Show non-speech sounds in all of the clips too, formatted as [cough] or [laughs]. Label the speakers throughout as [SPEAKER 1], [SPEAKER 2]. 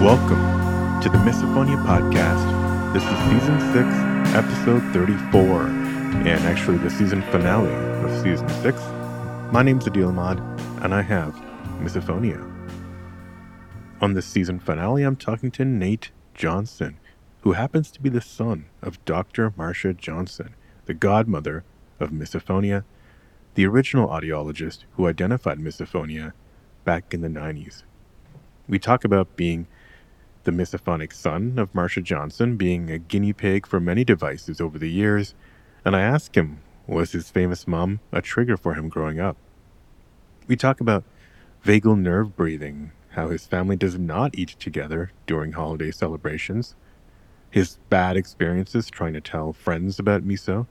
[SPEAKER 1] Welcome to the Misophonia Podcast. This is season 6, episode 34, and actually the season finale of season 6. My name's Adeel Ahmad, and I have Misophonia. On this season finale, I'm talking to Nate Johnson, who happens to be the son of Dr. Marsha Johnson, the godmother of misophonia, the original audiologist who identified misophonia back in the 90s. We talk about being the misophonic son of Marsha Johnson, being a guinea pig for many devices over the years, and I ask him, was his famous mom a trigger for him growing up? We talk about vagal nerve breathing, how his family does not eat together during holiday celebrations, his bad experiences trying to tell friends about miso,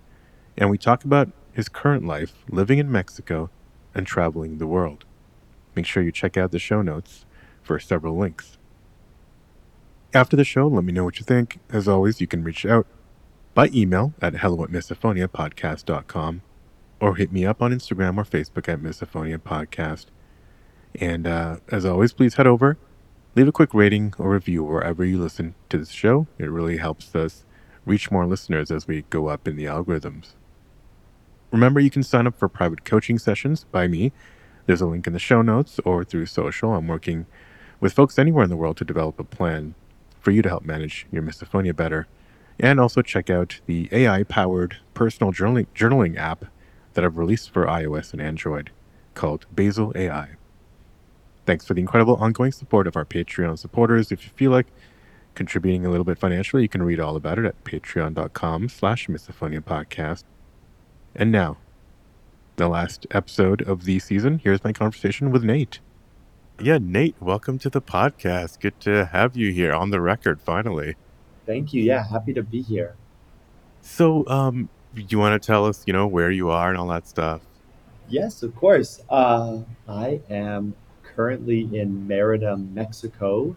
[SPEAKER 1] and we talk about his current life living in Mexico and traveling the world. Make sure you check out the show notes for several links. After the show, let me know what you think. As always, you can reach out by email at hello at misophoniapodcast.com or hit me up on Instagram or Facebook at Misophonia Podcast. And uh, as always, please head over, leave a quick rating or review wherever you listen to this show. It really helps us reach more listeners as we go up in the algorithms. Remember, you can sign up for private coaching sessions by me. There's a link in the show notes or through social. I'm working with folks anywhere in the world to develop a plan for you to help manage your misophonia better. And also check out the AI powered personal journaling, journaling app that I've released for iOS and Android called Basal AI. Thanks for the incredible ongoing support of our Patreon supporters. If you feel like contributing a little bit financially, you can read all about it at patreon.com slash misophonia podcast. And now, the last episode of the season, here's my conversation with Nate. Yeah, Nate, welcome to the podcast. Good to have you here on the record finally.
[SPEAKER 2] Thank you. Yeah, happy to be here.
[SPEAKER 1] So, um, you want to tell us, you know, where you are and all that stuff?
[SPEAKER 2] Yes, of course. Uh, I am currently in Merida, Mexico.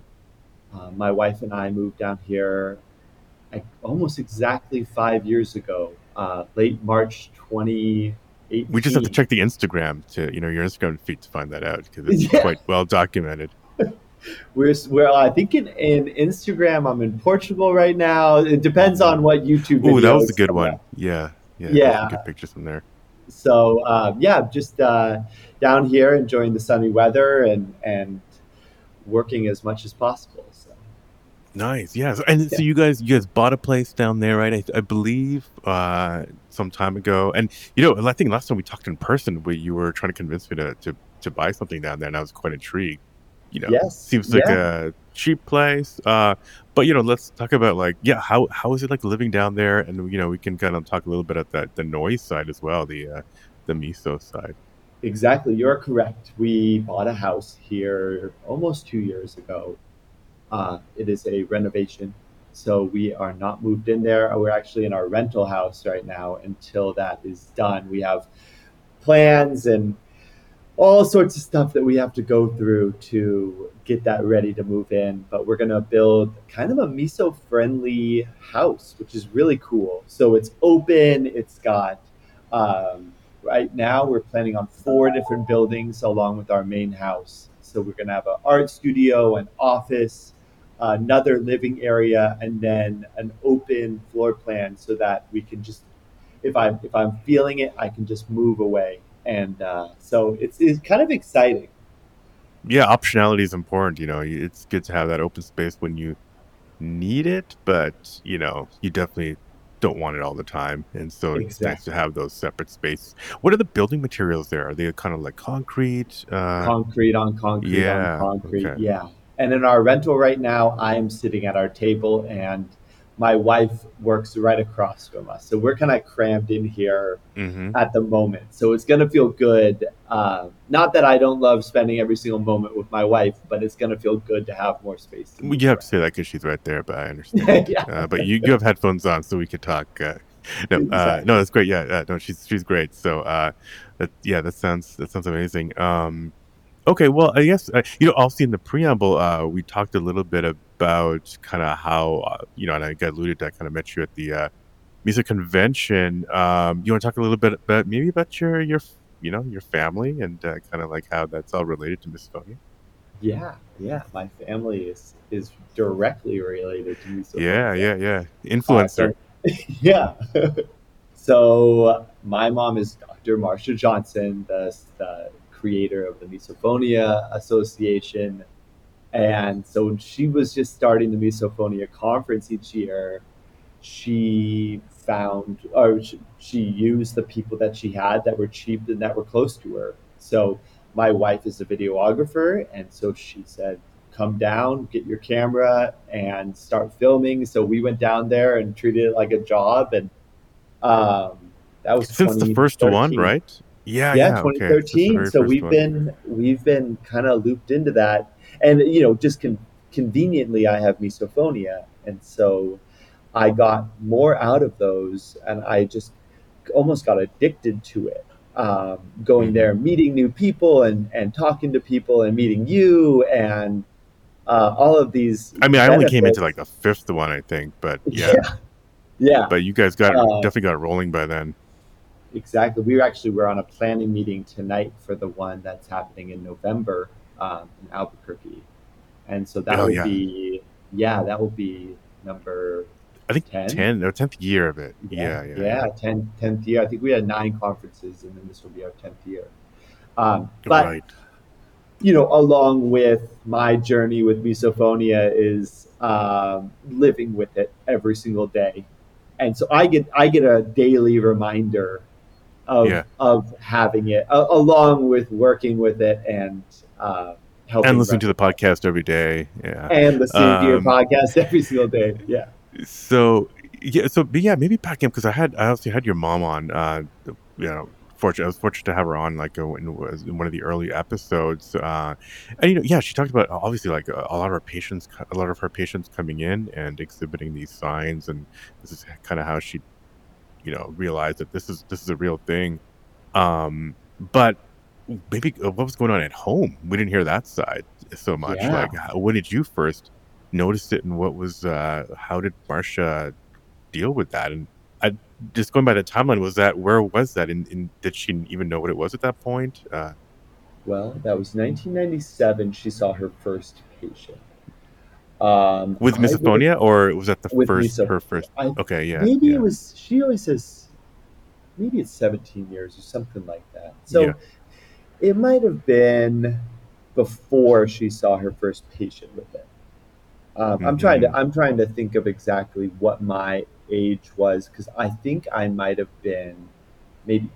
[SPEAKER 2] Uh, my wife and I moved down here almost exactly five years ago, uh, late March 2018.
[SPEAKER 1] We just have to check the Instagram to, you know, your Instagram feed to find that out because it's [laughs]
[SPEAKER 2] Yeah.
[SPEAKER 1] quite well documented.
[SPEAKER 2] We're, we're I think in, in Instagram, I'm in Portugal right now. It depends on what YouTube.
[SPEAKER 1] Oh, that was a good one.
[SPEAKER 2] out.
[SPEAKER 1] Yeah, yeah,
[SPEAKER 2] Yeah.
[SPEAKER 1] good pictures from there.
[SPEAKER 2] So um, yeah, just uh, down here enjoying the sunny weather and and working as much as possible. So
[SPEAKER 1] Nice, yeah. So, and so you guys, you guys bought a place down there, right? I, I believe uh, some time ago. And you know, I think last time we talked in person, we, you were trying to convince me to, to to buy something down there, and I was quite intrigued. You know,
[SPEAKER 2] yes,
[SPEAKER 1] seems like
[SPEAKER 2] yeah.
[SPEAKER 1] a cheap place. Uh, but you know, let's talk about like, yeah, how how is it like living down there? And you know, we can kind of talk a little bit at that the noise side as well, the uh, the miso side.
[SPEAKER 2] Exactly, you're correct. We bought a house here almost two years ago. Uh, it is a renovation, so we are not moved in there. We're actually in our rental house right now until that is done. We have plans and all sorts of stuff that we have to go through to get that ready to move in. But we're going to build kind of a miso friendly house, which is really cool. So it's open, it's got um, right now we're planning on four different buildings along with our main house. So we're going to have an art studio, an office, another living area, and then an open floor plan so that we can just, if I'm if I'm feeling it, I can just move away. And uh, so it's it's kind of exciting.
[SPEAKER 1] Yeah, optionality is important. You know, it's good to have that open space when you need it, but you know, you definitely don't want it all the time. And so it's nice to have those separate spaces. What are the building materials there? Are they kind of like concrete? Uh,
[SPEAKER 2] concrete on concrete
[SPEAKER 1] yeah,
[SPEAKER 2] on concrete.
[SPEAKER 1] okay.
[SPEAKER 2] Yeah. And in our rental right now, I am sitting at our table and my wife works right across from us. So we're kind of crammed in here
[SPEAKER 1] hmm
[SPEAKER 2] at the moment. So it's going to feel good. Uh, not that I don't love spending every single moment with my wife, but it's going to feel good to have more space.
[SPEAKER 1] You have to say that because she's right there, but I understand. [laughs]
[SPEAKER 2] yeah.
[SPEAKER 1] uh, but you, you have headphones on, so we could talk. Uh, no, uh,
[SPEAKER 2] Exactly.
[SPEAKER 1] no, that's great. Yeah, uh, no, she's she's great. So, uh, that yeah, that sounds that sounds amazing. Um, okay, well, I guess uh, you know, also in the preamble, uh, we talked a little bit about kind of how uh, you know, and I got alluded to. I kind of met you at the uh, music convention. Um, you want to talk a little bit about maybe about your your you know your family and uh, kind of like how that's all related to misophonia?
[SPEAKER 2] Yeah, yeah. My family is is directly related to misophonia.
[SPEAKER 1] Yeah, yeah, [laughs] yeah. Influencer. [laughs]
[SPEAKER 2] yeah. so my mom is Dr. Marsha Johnson, the, the creator of the Misophonia Association. And so she was just starting the Misophonia conference each year. She found, or she, she used the people that she had that were cheap and that were close to her. So my wife is a videographer, and so she said, "Come down, get your camera, and start filming." So we went down there and treated it like a job, and um, that was
[SPEAKER 1] Since the first one, right? Yeah,
[SPEAKER 2] Yeah,
[SPEAKER 1] yeah. Okay.
[SPEAKER 2] 2013.
[SPEAKER 1] very
[SPEAKER 2] So we've
[SPEAKER 1] one.
[SPEAKER 2] been we've been kind of looped into that, and you know, just con- conveniently, I have misophonia, and so I got more out of those, and I just almost got addicted to it. Um, going there, meeting new people, and and talking to people, and meeting you, and uh, all of these.
[SPEAKER 1] I mean, I only came into like the fifth one, I think, but [laughs] yeah.
[SPEAKER 2] yeah, yeah.
[SPEAKER 1] But you guys got
[SPEAKER 2] Uh,
[SPEAKER 1] definitely got rolling by then.
[SPEAKER 2] Exactly. We actually we're on a planning meeting tonight for the one that's happening in November um, in Albuquerque, and so that
[SPEAKER 1] Oh,
[SPEAKER 2] will
[SPEAKER 1] yeah.
[SPEAKER 2] be yeah that will be number
[SPEAKER 1] I think
[SPEAKER 2] 10?
[SPEAKER 1] ten or tenth year of it. Yeah, yeah.
[SPEAKER 2] yeah 10, 10th year. I think we had nine conferences, and then this will be our tenth year. Um, but
[SPEAKER 1] right.
[SPEAKER 2] you know, along with my journey with misophonia is um, living with it every single day, and so I get I get a daily reminder of
[SPEAKER 1] Yeah.
[SPEAKER 2] of having it, along with working with it and uh, helping
[SPEAKER 1] And listening to the podcast every day. Yeah.
[SPEAKER 2] and listening to your
[SPEAKER 1] Um,
[SPEAKER 2] podcast every single day. Yeah,
[SPEAKER 1] So yeah, so yeah, maybe back in because I had I also had your mom on. Uh, you know, fortunate I was fortunate to have her on like uh, in, one of the early episodes. Uh, and you know, yeah, she talked about obviously like a, a lot of her patients, a lot of her patients coming in and exhibiting these signs, and this is kind of how she, you know, realize that this is this is a real thing. Um, but maybe uh, what was going on at home? We didn't hear that side so much.
[SPEAKER 2] Yeah.
[SPEAKER 1] Like, how, when did you first notice it, and what was uh, how did Marsha deal with that? And I just going by the timeline, was that where was that? And, and did she even know what it was at that point? Uh,
[SPEAKER 2] well, that was 1997. She saw her first patient um,
[SPEAKER 1] with misophonia, or was that the first her first?
[SPEAKER 2] I
[SPEAKER 1] Okay, yeah,
[SPEAKER 2] maybe
[SPEAKER 1] yeah.
[SPEAKER 2] it was she always says maybe it's 17 years or something like that so
[SPEAKER 1] Yeah.
[SPEAKER 2] it might have been before she saw her first patient with it um, i'm trying
[SPEAKER 1] Mm-hmm.
[SPEAKER 2] to i'm trying to think of exactly what my age was because i think i might have been maybe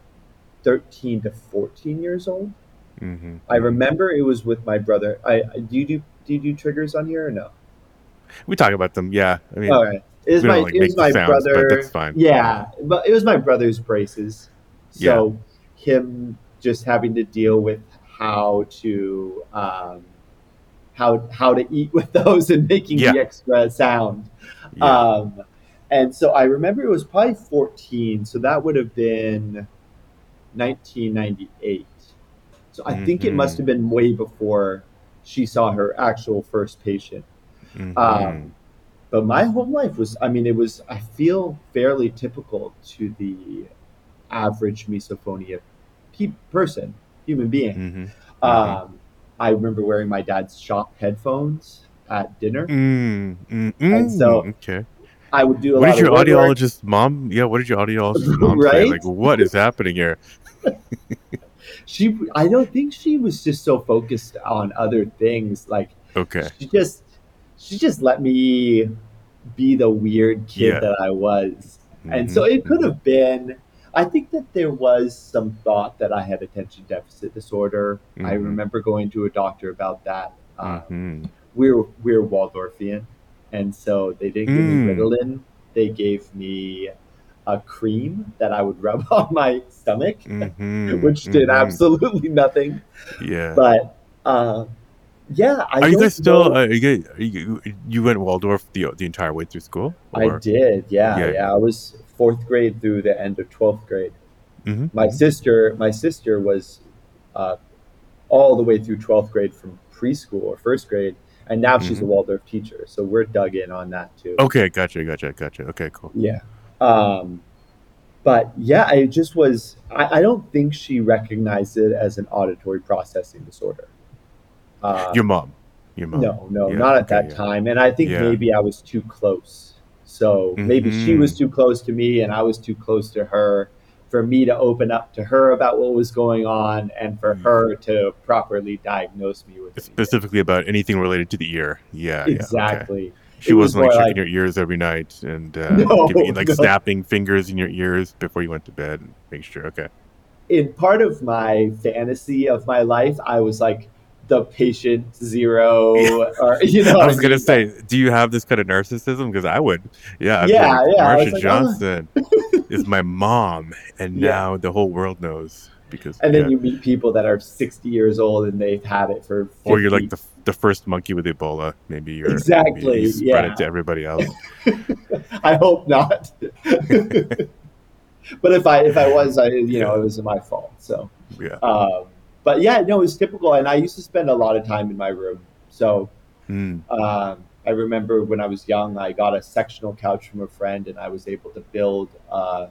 [SPEAKER 2] 13 to 14 years old
[SPEAKER 1] hmm
[SPEAKER 2] i remember it was with my brother i I- do you do do you do triggers on here or no
[SPEAKER 1] We talk about them. Yeah, I mean,
[SPEAKER 2] All right. It was my
[SPEAKER 1] like,
[SPEAKER 2] it was my
[SPEAKER 1] sounds, but
[SPEAKER 2] brother.
[SPEAKER 1] that's fine.
[SPEAKER 2] Yeah, but it was my brother's braces. So him just having to deal with how to um, how how to eat with [laughs] those and making
[SPEAKER 1] Yeah.
[SPEAKER 2] the extra sound.
[SPEAKER 1] yeah.
[SPEAKER 2] Um, and so I remember it was probably 14, so that would have been 1998. So I think it must have been way before she saw her actual first patient.
[SPEAKER 1] Mhm.
[SPEAKER 2] Um, but my home life was, I mean, it was, I feel fairly typical to the average misophonia pe- person, human being.
[SPEAKER 1] Mhm.
[SPEAKER 2] Um, I remember wearing my dad's shop headphones at dinner.
[SPEAKER 1] Mm, mm,
[SPEAKER 2] And so-
[SPEAKER 1] mm, okay.
[SPEAKER 2] I would do a
[SPEAKER 1] What
[SPEAKER 2] lot
[SPEAKER 1] did your audiologist mom? Yeah, what did your audiologist [laughs] mom say? Like, what is happening here? [laughs]
[SPEAKER 2] She, I don't think she was just so focused on other things. Like
[SPEAKER 1] Okay.
[SPEAKER 2] she just, she just let me be the weird kid
[SPEAKER 1] Yeah.
[SPEAKER 2] that I was. And so
[SPEAKER 1] Mhm,
[SPEAKER 2] it could have been. I think that there was some thought that I had attention deficit disorder. I
[SPEAKER 1] Mhm.
[SPEAKER 2] remember going to a doctor about that. Um,
[SPEAKER 1] mhm.
[SPEAKER 2] We're we're Waldorfian, and so they didn't give me
[SPEAKER 1] Mm.
[SPEAKER 2] Ritalin. They gave me a cream that I would [laughs] rub on my stomach,
[SPEAKER 1] Mhm, [laughs]
[SPEAKER 2] which did
[SPEAKER 1] mhm.
[SPEAKER 2] absolutely nothing.
[SPEAKER 1] Yeah.
[SPEAKER 2] But uh, yeah, I
[SPEAKER 1] are you guys still?
[SPEAKER 2] know-
[SPEAKER 1] Uh, are you, guys, are you you went Waldorf the the entire way through school?
[SPEAKER 2] I did, yeah,
[SPEAKER 1] Yeah.
[SPEAKER 2] yeah, I was fourth grade through the end of twelfth grade.
[SPEAKER 1] Mhm,
[SPEAKER 2] my
[SPEAKER 1] mhm.
[SPEAKER 2] sister my sister was uh, all the way through 12th grade from preschool or first grade and now she's a
[SPEAKER 1] Mhm.
[SPEAKER 2] waldorf teacher so we're dug in on that too
[SPEAKER 1] Okay, gotcha, gotcha, gotcha. Okay, cool.
[SPEAKER 2] yeah um, but yeah I just was I, I don't think she recognized it as an auditory processing disorder Uh,
[SPEAKER 1] Your mom. Your mom.
[SPEAKER 2] no, no,
[SPEAKER 1] Yeah,
[SPEAKER 2] not at
[SPEAKER 1] okay,
[SPEAKER 2] that
[SPEAKER 1] yeah.
[SPEAKER 2] time. And I think
[SPEAKER 1] Yeah.
[SPEAKER 2] maybe I was too close. So maybe she was too close to me and I was too close to her for me to open up to her about what was going on and for
[SPEAKER 1] Mm.
[SPEAKER 2] her to properly diagnose me with anything.
[SPEAKER 1] Specifically about anything related to the ear. Yeah. yeah, okay.
[SPEAKER 2] Exactly.
[SPEAKER 1] She
[SPEAKER 2] It was
[SPEAKER 1] wasn't like checking
[SPEAKER 2] like-
[SPEAKER 1] your ears every night and uh, [laughs]
[SPEAKER 2] No,
[SPEAKER 1] giving like
[SPEAKER 2] no.
[SPEAKER 1] snapping fingers in your ears before you went to bed and make sure. Okay.
[SPEAKER 2] in part of my fantasy of my life, I was like the patient zero, or you know,
[SPEAKER 1] I was gonna say, do you have this kind of narcissism? Because I would. Yeah. I'd
[SPEAKER 2] Yeah,
[SPEAKER 1] like,
[SPEAKER 2] yeah,
[SPEAKER 1] Marsha
[SPEAKER 2] like, oh.
[SPEAKER 1] Johnson is my mom, and
[SPEAKER 2] Yeah.
[SPEAKER 1] now the whole world knows because.
[SPEAKER 2] and then
[SPEAKER 1] yeah.
[SPEAKER 2] you meet people that are sixty years old and they've had it for 50.
[SPEAKER 1] or you're like the the first monkey with Ebola. Maybe you're
[SPEAKER 2] Exactly,
[SPEAKER 1] Maybe you spread
[SPEAKER 2] yeah.
[SPEAKER 1] it to everybody else. [laughs]
[SPEAKER 2] I hope not. [laughs] [laughs] but if I if I was, I you know, it was my fault. So,
[SPEAKER 1] Yeah.
[SPEAKER 2] um, but yeah, no, it was typical, and I used to spend a lot of time in my room. So
[SPEAKER 1] Mm.
[SPEAKER 2] um, I remember when I was young, I got a sectional couch from a friend, and I was able to build uh,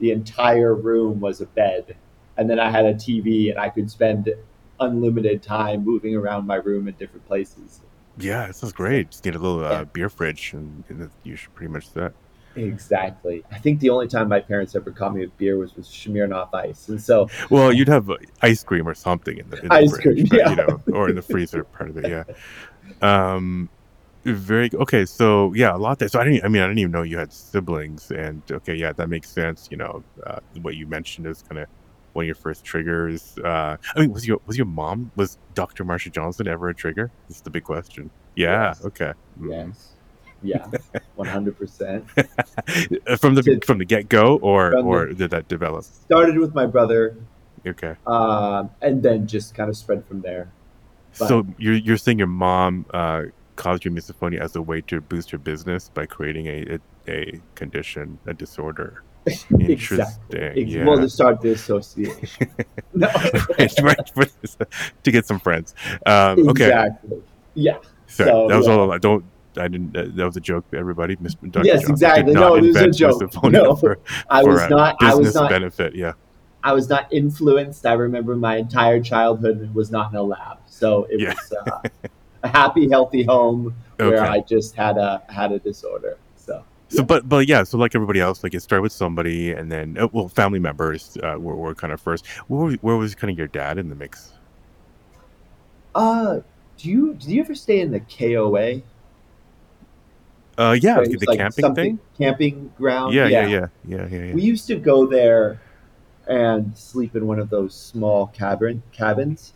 [SPEAKER 2] the entire room was a bed, and then I had a TV, and I could spend unlimited time moving around my room in different places.
[SPEAKER 1] Yeah, this is great. Just need a little uh,
[SPEAKER 2] Yeah.
[SPEAKER 1] beer fridge, and, and you should pretty much do that.
[SPEAKER 2] Exactly. I think the only time my parents ever caught me with beer was with Smirnoff Ice, and so
[SPEAKER 1] Well, you'd have uh, ice cream or something in the, in the
[SPEAKER 2] Ice
[SPEAKER 1] fridge,
[SPEAKER 2] cream,
[SPEAKER 1] right?
[SPEAKER 2] yeah.
[SPEAKER 1] you know, or in the freezer part of it. Yeah. Um, very okay. So yeah, a lot there. So I didn't. I mean, I didn't even know you had siblings, and okay, yeah, that makes sense. You know, uh, what you mentioned is kind of one of your first triggers. Uh, I mean, was your was your mom was Dr. Marsha Johnson ever a trigger? This is the big question. Yeah.
[SPEAKER 2] Yes.
[SPEAKER 1] Okay. Mhm.
[SPEAKER 2] yes, yeah, [laughs] one hundred percent.
[SPEAKER 1] from the
[SPEAKER 2] Did-
[SPEAKER 1] from the get go, or
[SPEAKER 2] From the-
[SPEAKER 1] or did that develop?
[SPEAKER 2] Started with my brother,
[SPEAKER 1] Okay.
[SPEAKER 2] um, and then just kind of spread from there. But-
[SPEAKER 1] So you're you're saying your mom uh, caused your misophonia as a way to boost your business by creating a a, a condition, a disorder. [laughs] Interesting.
[SPEAKER 2] Ex-
[SPEAKER 1] Yeah.
[SPEAKER 2] Well, to start the association. [laughs] no,
[SPEAKER 1] right, right, for this- to get some friends. Um, okay.
[SPEAKER 2] exactly. Yeah.
[SPEAKER 1] Sorry,
[SPEAKER 2] So,
[SPEAKER 1] that was
[SPEAKER 2] yeah.
[SPEAKER 1] all. I don't. I didn't. Uh, that was a joke. Everybody, Miss Dr.
[SPEAKER 2] Yes,
[SPEAKER 1] Johnson
[SPEAKER 2] exactly. No, it was a joke. No,
[SPEAKER 1] for,
[SPEAKER 2] I was
[SPEAKER 1] uh,
[SPEAKER 2] not. I was not.
[SPEAKER 1] benefit. Yeah.
[SPEAKER 2] I was not influenced. I remember my entire childhood was not in a lab, so it
[SPEAKER 1] Yeah.
[SPEAKER 2] was uh, a happy, healthy home where
[SPEAKER 1] Okay.
[SPEAKER 2] I just had a had a disorder. So
[SPEAKER 1] So, but but yeah, so like everybody else, like it started with somebody, and then uh, well, family members uh, were, were kind of first. Where where was kind of your dad in the mix?
[SPEAKER 2] Uh, do you do you ever stay in the KOA?
[SPEAKER 1] Uh, yeah,
[SPEAKER 2] Right,
[SPEAKER 1] the,
[SPEAKER 2] like
[SPEAKER 1] camping thing.
[SPEAKER 2] Camping ground.
[SPEAKER 1] Yeah, yeah, yeah, yeah, yeah, yeah.
[SPEAKER 2] We used to go there and sleep in one of those small cabin cabins.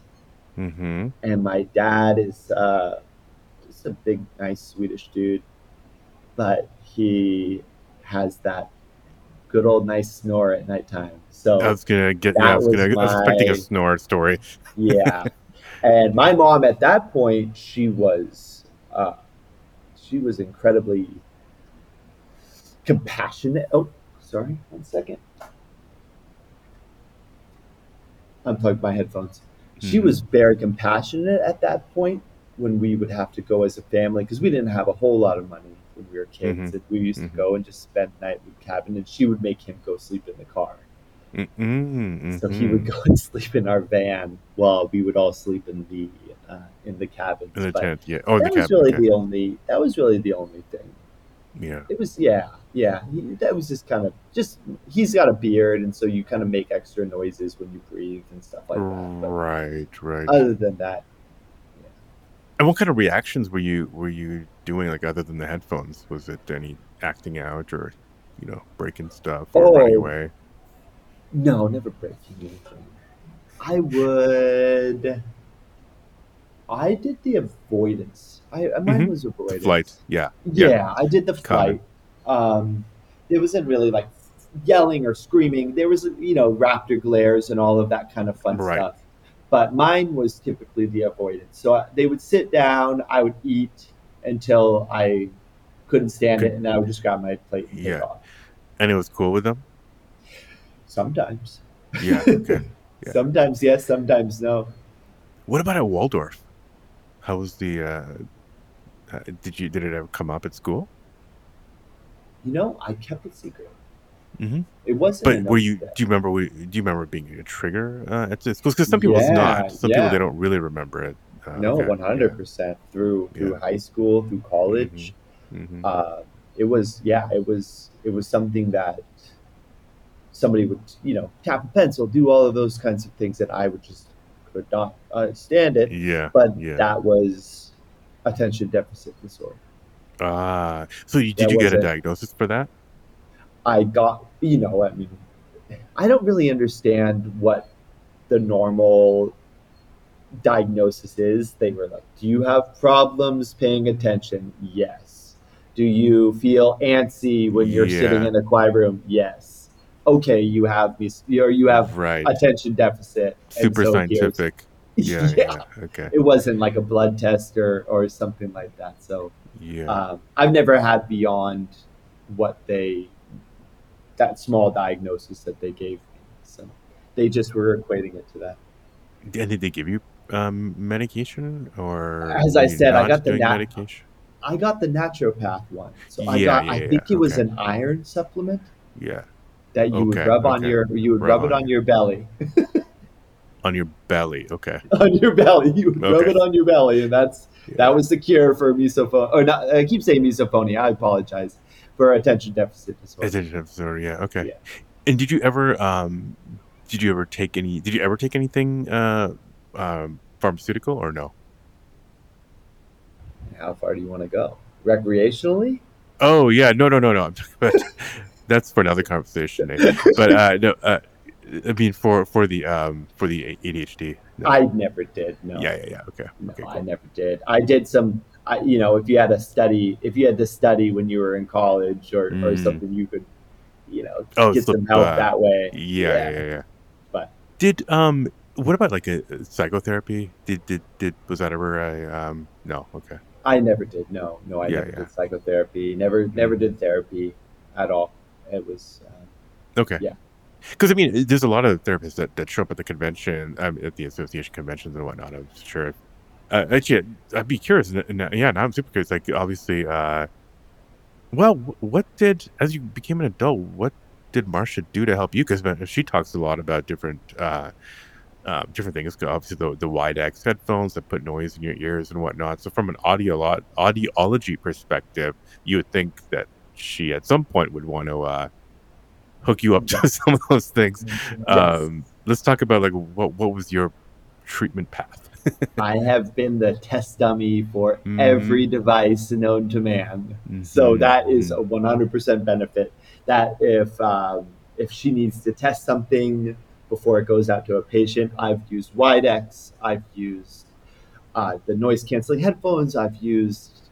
[SPEAKER 1] Mm-hmm.
[SPEAKER 2] And my dad is uh, just a big, nice Swedish dude, but he has that good old nice snore at nighttime. So
[SPEAKER 1] I was gonna get. Yeah, I
[SPEAKER 2] That
[SPEAKER 1] was gonna.
[SPEAKER 2] was
[SPEAKER 1] I was expecting a snore story.
[SPEAKER 2] yeah [laughs] and my mom at that point she was uh, she was incredibly compassionate oh sorry one second unplugged my headphones she
[SPEAKER 1] Mhm.
[SPEAKER 2] was very compassionate at that point when we would have to go as a family because we didn't have a whole lot of money when we were kids
[SPEAKER 1] Mhm.
[SPEAKER 2] we used
[SPEAKER 1] Mhm.
[SPEAKER 2] to go and just spend the night with cabin and she would make him go sleep in the car
[SPEAKER 1] Mm-mm,
[SPEAKER 2] so he would
[SPEAKER 1] mhm.
[SPEAKER 2] go [laughs] and sleep in our van while we would all sleep in the uh, in the cabins.
[SPEAKER 1] in the
[SPEAKER 2] But
[SPEAKER 1] tent. Yeah. Oh,
[SPEAKER 2] that was
[SPEAKER 1] cabin.
[SPEAKER 2] really
[SPEAKER 1] okay.
[SPEAKER 2] the only. That was really the only thing.
[SPEAKER 1] Yeah.
[SPEAKER 2] It was yeah, yeah. He, that was just kind of just. He's got a beard, and so you kind of make extra noises when you breathe and stuff like that. But
[SPEAKER 1] Right. Right.
[SPEAKER 2] other than that,
[SPEAKER 1] and what kind of reactions were you were you doing? Like other than the headphones, was it any acting out or, you know, breaking stuff or running
[SPEAKER 2] Oh.
[SPEAKER 1] away?
[SPEAKER 2] No, never breaking anything. I would. I did the avoidance. I mine
[SPEAKER 1] Mhm.
[SPEAKER 2] was avoidance.
[SPEAKER 1] Flight. Yeah.
[SPEAKER 2] Yeah, I did the flight. Um, it wasn't really like yelling or screaming. There was, you know, raptor glares and all of that kind of fun
[SPEAKER 1] Right.
[SPEAKER 2] stuff. But mine was typically the avoidance. So I, they would sit down, I would eat until I couldn't stand
[SPEAKER 1] Could-
[SPEAKER 2] it, and I would just grab my plate and
[SPEAKER 1] Yeah.
[SPEAKER 2] take off.
[SPEAKER 1] And it was cool with them.
[SPEAKER 2] Sometimes.
[SPEAKER 1] Yeah. [laughs] Okay. Yeah.
[SPEAKER 2] Sometimes yes, sometimes no.
[SPEAKER 1] What about at Waldorf? How was the? Uh, uh, did you did it ever come up at school?
[SPEAKER 2] You know, I kept it secret.
[SPEAKER 1] Mm-hmm.
[SPEAKER 2] It wasn't.
[SPEAKER 1] But were you?
[SPEAKER 2] that-
[SPEAKER 1] Do you remember? Do you remember being a trigger uh, at this? Because some people it's not. Some people they don't really remember it. Uh,
[SPEAKER 2] no, one hundred percent through through
[SPEAKER 1] Yeah.
[SPEAKER 2] high school, through college.
[SPEAKER 1] Yeah. Mhm.
[SPEAKER 2] Uh, it was yeah, it was it was something that somebody would you know tap a pencil, do all of those kinds of things that I would just could not understand it.
[SPEAKER 1] yeah.
[SPEAKER 2] But
[SPEAKER 1] yeah.
[SPEAKER 2] that was attention deficit disorder.
[SPEAKER 1] Ah, so you,
[SPEAKER 2] That
[SPEAKER 1] did you get a diagnosis for that?
[SPEAKER 2] I got, you know, I mean, I don't really understand what the normal diagnosis is. They were like, Do you have problems paying attention? Yes. Do you feel antsy when you're sitting in a quiet room? Yes. Okay, you have these, or you have
[SPEAKER 1] Right.
[SPEAKER 2] attention deficit.
[SPEAKER 1] Super
[SPEAKER 2] so
[SPEAKER 1] scientific. [laughs] Yeah, yeah. Okay.
[SPEAKER 2] It wasn't like a blood test or, or something like that. So,
[SPEAKER 1] Yeah.
[SPEAKER 2] um, I've never had beyond what they that small diagnosis that they gave me. So they just were equating it to that.
[SPEAKER 1] and did they give you um, medication or?
[SPEAKER 2] As I said, I got the nat-
[SPEAKER 1] medication.
[SPEAKER 2] I got the naturopath one. So I
[SPEAKER 1] Yeah,
[SPEAKER 2] got
[SPEAKER 1] yeah,
[SPEAKER 2] I
[SPEAKER 1] yeah,
[SPEAKER 2] think it was
[SPEAKER 1] okay.
[SPEAKER 2] an iron supplement
[SPEAKER 1] Yeah.
[SPEAKER 2] That you would
[SPEAKER 1] Okay,
[SPEAKER 2] rub on your you would
[SPEAKER 1] Rub
[SPEAKER 2] rub it
[SPEAKER 1] on
[SPEAKER 2] your belly.
[SPEAKER 1] On your belly. Okay. [laughs]
[SPEAKER 2] on your belly. You would rub it on your belly and that's
[SPEAKER 1] Yeah.
[SPEAKER 2] that was the cure for misophonia or not I keep saying misophonia, I apologize. For attention deficit disorder.
[SPEAKER 1] Attention disorder. Yeah. Okay.
[SPEAKER 2] Yeah.
[SPEAKER 1] And did you ever um, did you ever take any? Did you ever take anything uh, um, pharmaceutical or no?
[SPEAKER 2] How far do you want to go? Recreationally?
[SPEAKER 1] Oh yeah, no, no, no, no. I'm talking about [laughs] that's for another conversation. Nate. But uh, no, uh, I mean for for the um for the ADHD. No.
[SPEAKER 2] I never did. No.
[SPEAKER 1] Yeah, yeah, yeah. Okay,
[SPEAKER 2] No,
[SPEAKER 1] okay,
[SPEAKER 2] I never did. I did some, I, you know, if you had a study, if you had to study when you were in college or, or
[SPEAKER 1] Mm.
[SPEAKER 2] something, you could, you know,
[SPEAKER 1] Oh,
[SPEAKER 2] get some help
[SPEAKER 1] uh,
[SPEAKER 2] that way.
[SPEAKER 1] Yeah, yeah, yeah, yeah.
[SPEAKER 2] But-
[SPEAKER 1] did um, what about like a, a psychotherapy? Did did did was that ever a um? No, okay.
[SPEAKER 2] I never did. No, no, I
[SPEAKER 1] Yeah,
[SPEAKER 2] never
[SPEAKER 1] yeah.
[SPEAKER 2] did psychotherapy. Never, never did therapy at all. It was, uh,
[SPEAKER 1] Okay.
[SPEAKER 2] Yeah.
[SPEAKER 1] Because I mean, there's a lot of therapists that, that show up at the convention, um, at the association conventions and whatnot. I'm sure. Uh, actually, I'd be curious. Uh, yeah, now I'm super curious. Like, obviously, uh, well, what did as you became an adult? What did Marsha do to help you? Because she talks a lot about different, uh, uh, different things. Obviously, the the Widex headphones that put noise in your ears and whatnot. So, from an audio audiology perspective, you would think that she at some point would want to uh, hook you up [laughs] to some of those things.
[SPEAKER 2] yes.
[SPEAKER 1] Um, let's talk about like what what was your treatment path? [laughs]
[SPEAKER 2] I have been the test dummy for
[SPEAKER 1] Mm.
[SPEAKER 2] every device known to man. So
[SPEAKER 1] Mhm,
[SPEAKER 2] that is
[SPEAKER 1] mhm.
[SPEAKER 2] a 100% benefit. That if um, if she needs to test something before it goes out to a patient, I've used Widex. I've used uh, the noise canceling headphones. I've used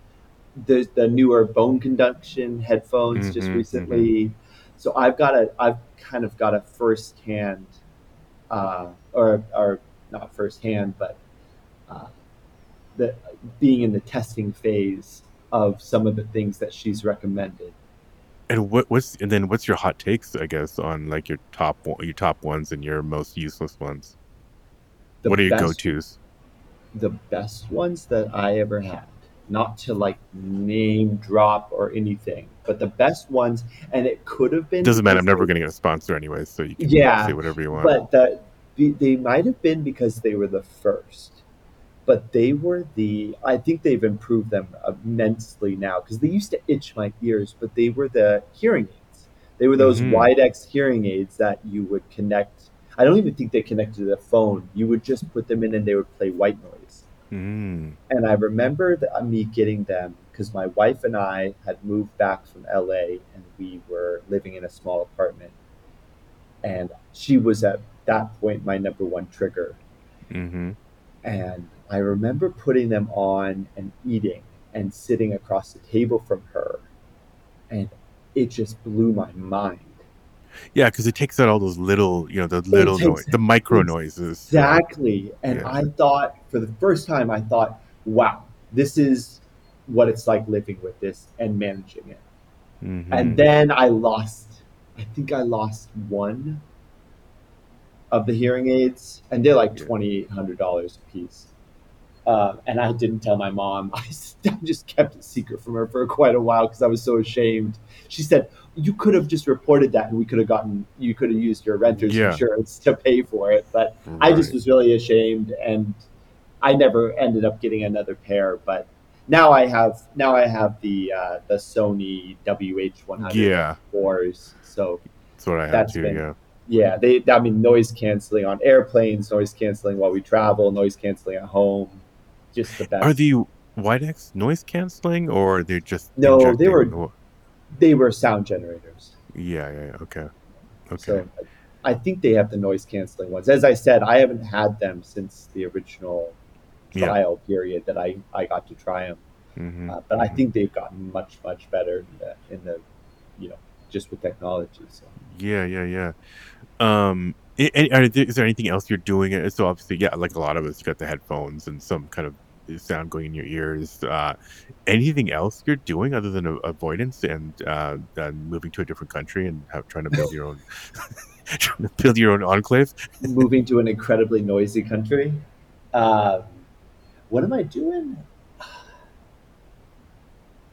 [SPEAKER 2] the the newer bone conduction headphones just
[SPEAKER 1] Mhm,
[SPEAKER 2] recently. So I've got a I've kind of got a firsthand, uh, or or not firsthand, but uh, the being in the testing phase of some of the things that she's recommended.
[SPEAKER 1] And what what's and then what's your hot takes? I guess on like your top your top ones and your most useless ones.
[SPEAKER 2] The
[SPEAKER 1] what are your go tos?
[SPEAKER 2] The best ones that I ever had. Not to like name drop or anything, but the best ones, and it could have been.
[SPEAKER 1] Doesn't matter. I'm never going to get a sponsor anyway, so you can
[SPEAKER 2] Yeah,
[SPEAKER 1] say whatever you want.
[SPEAKER 2] But the, the, they might have been because they were the first. But they were the. I think they've improved them immensely now because they used to itch my ears, but they were the hearing aids. They were those
[SPEAKER 1] Mhm.
[SPEAKER 2] Widex hearing aids that you would connect. I don't even think they connected to the phone. You would just put them in and they would play white noise.
[SPEAKER 1] Mm.
[SPEAKER 2] And I remember the, me getting them because my wife and I had moved back from LA and we were living in a small apartment. And she was at that point my number one trigger.
[SPEAKER 1] hmm
[SPEAKER 2] And I remember putting them on and eating and sitting across the table from her. And it just blew my mind.
[SPEAKER 1] Yeah, because it takes out all those little, you know, the little noise, the micro noises.
[SPEAKER 2] Exactly. And
[SPEAKER 1] Yeah.
[SPEAKER 2] I thought, for the first time, I thought, wow, this is what it's like living with this and managing it.
[SPEAKER 1] Mhm.
[SPEAKER 2] And then I lost, I think I lost one of the hearing aids, and they're like
[SPEAKER 1] Yeah.
[SPEAKER 2] $2,800 a piece. Uh, and I didn't tell my mom. [laughs] I just kept it secret from her for quite a while because I was so ashamed. She said, You could have just reported that and we could have gotten, you could have used your renter's
[SPEAKER 1] Yeah.
[SPEAKER 2] insurance to pay for it. But I just was really ashamed. And I never ended up getting another pair, but now I have now I have the uh, the Sony WH100
[SPEAKER 1] Yeah,
[SPEAKER 2] fours. So
[SPEAKER 1] that's what I have
[SPEAKER 2] That's
[SPEAKER 1] too.
[SPEAKER 2] been-
[SPEAKER 1] Yeah.
[SPEAKER 2] yeah, they I mean noise canceling on airplanes, noise canceling while we travel, noise canceling at home. Just the best.
[SPEAKER 1] Are the Widex noise canceling or they're just
[SPEAKER 2] No, they were- they were sound generators.
[SPEAKER 1] Yeah, yeah, yeah. Okay. Okay.
[SPEAKER 2] So I think they have the noise canceling ones. As I said, I haven't had them since the original
[SPEAKER 1] Yeah.
[SPEAKER 2] trial period that I, I got to try them.
[SPEAKER 1] Mhm,
[SPEAKER 2] Uh, but I
[SPEAKER 1] mhm.
[SPEAKER 2] think they've gotten much much better in the, in the you know just with technology. So
[SPEAKER 1] Yeah, yeah, yeah. Um, i- i- is there anything else you're doing? Uh, So obviously, yeah, like a lot of us, got the headphones and some kind of sound going in your ears. Uh, anything else you're doing other than avoidance and uh, uh, moving to a different country and have, trying to build your own, [laughs] trying to build your own enclave?
[SPEAKER 2] moving to an incredibly noisy country. Um, what am I doing?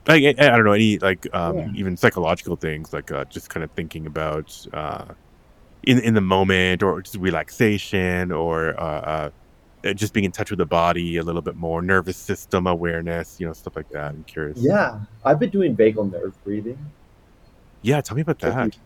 [SPEAKER 1] Like I, I don't know any like um,
[SPEAKER 2] Yeah.
[SPEAKER 1] even psychological things, like uh, just kind of thinking about uh, in in the moment or just relaxation or uh, uh, uh, just being in touch with the body a little bit more, nervous system awareness, you know, stuff like that. I'm curious.
[SPEAKER 2] Yeah, I've been doing vagal nerve breathing.
[SPEAKER 1] Yeah, tell me about
[SPEAKER 2] Like
[SPEAKER 1] that.
[SPEAKER 2] you-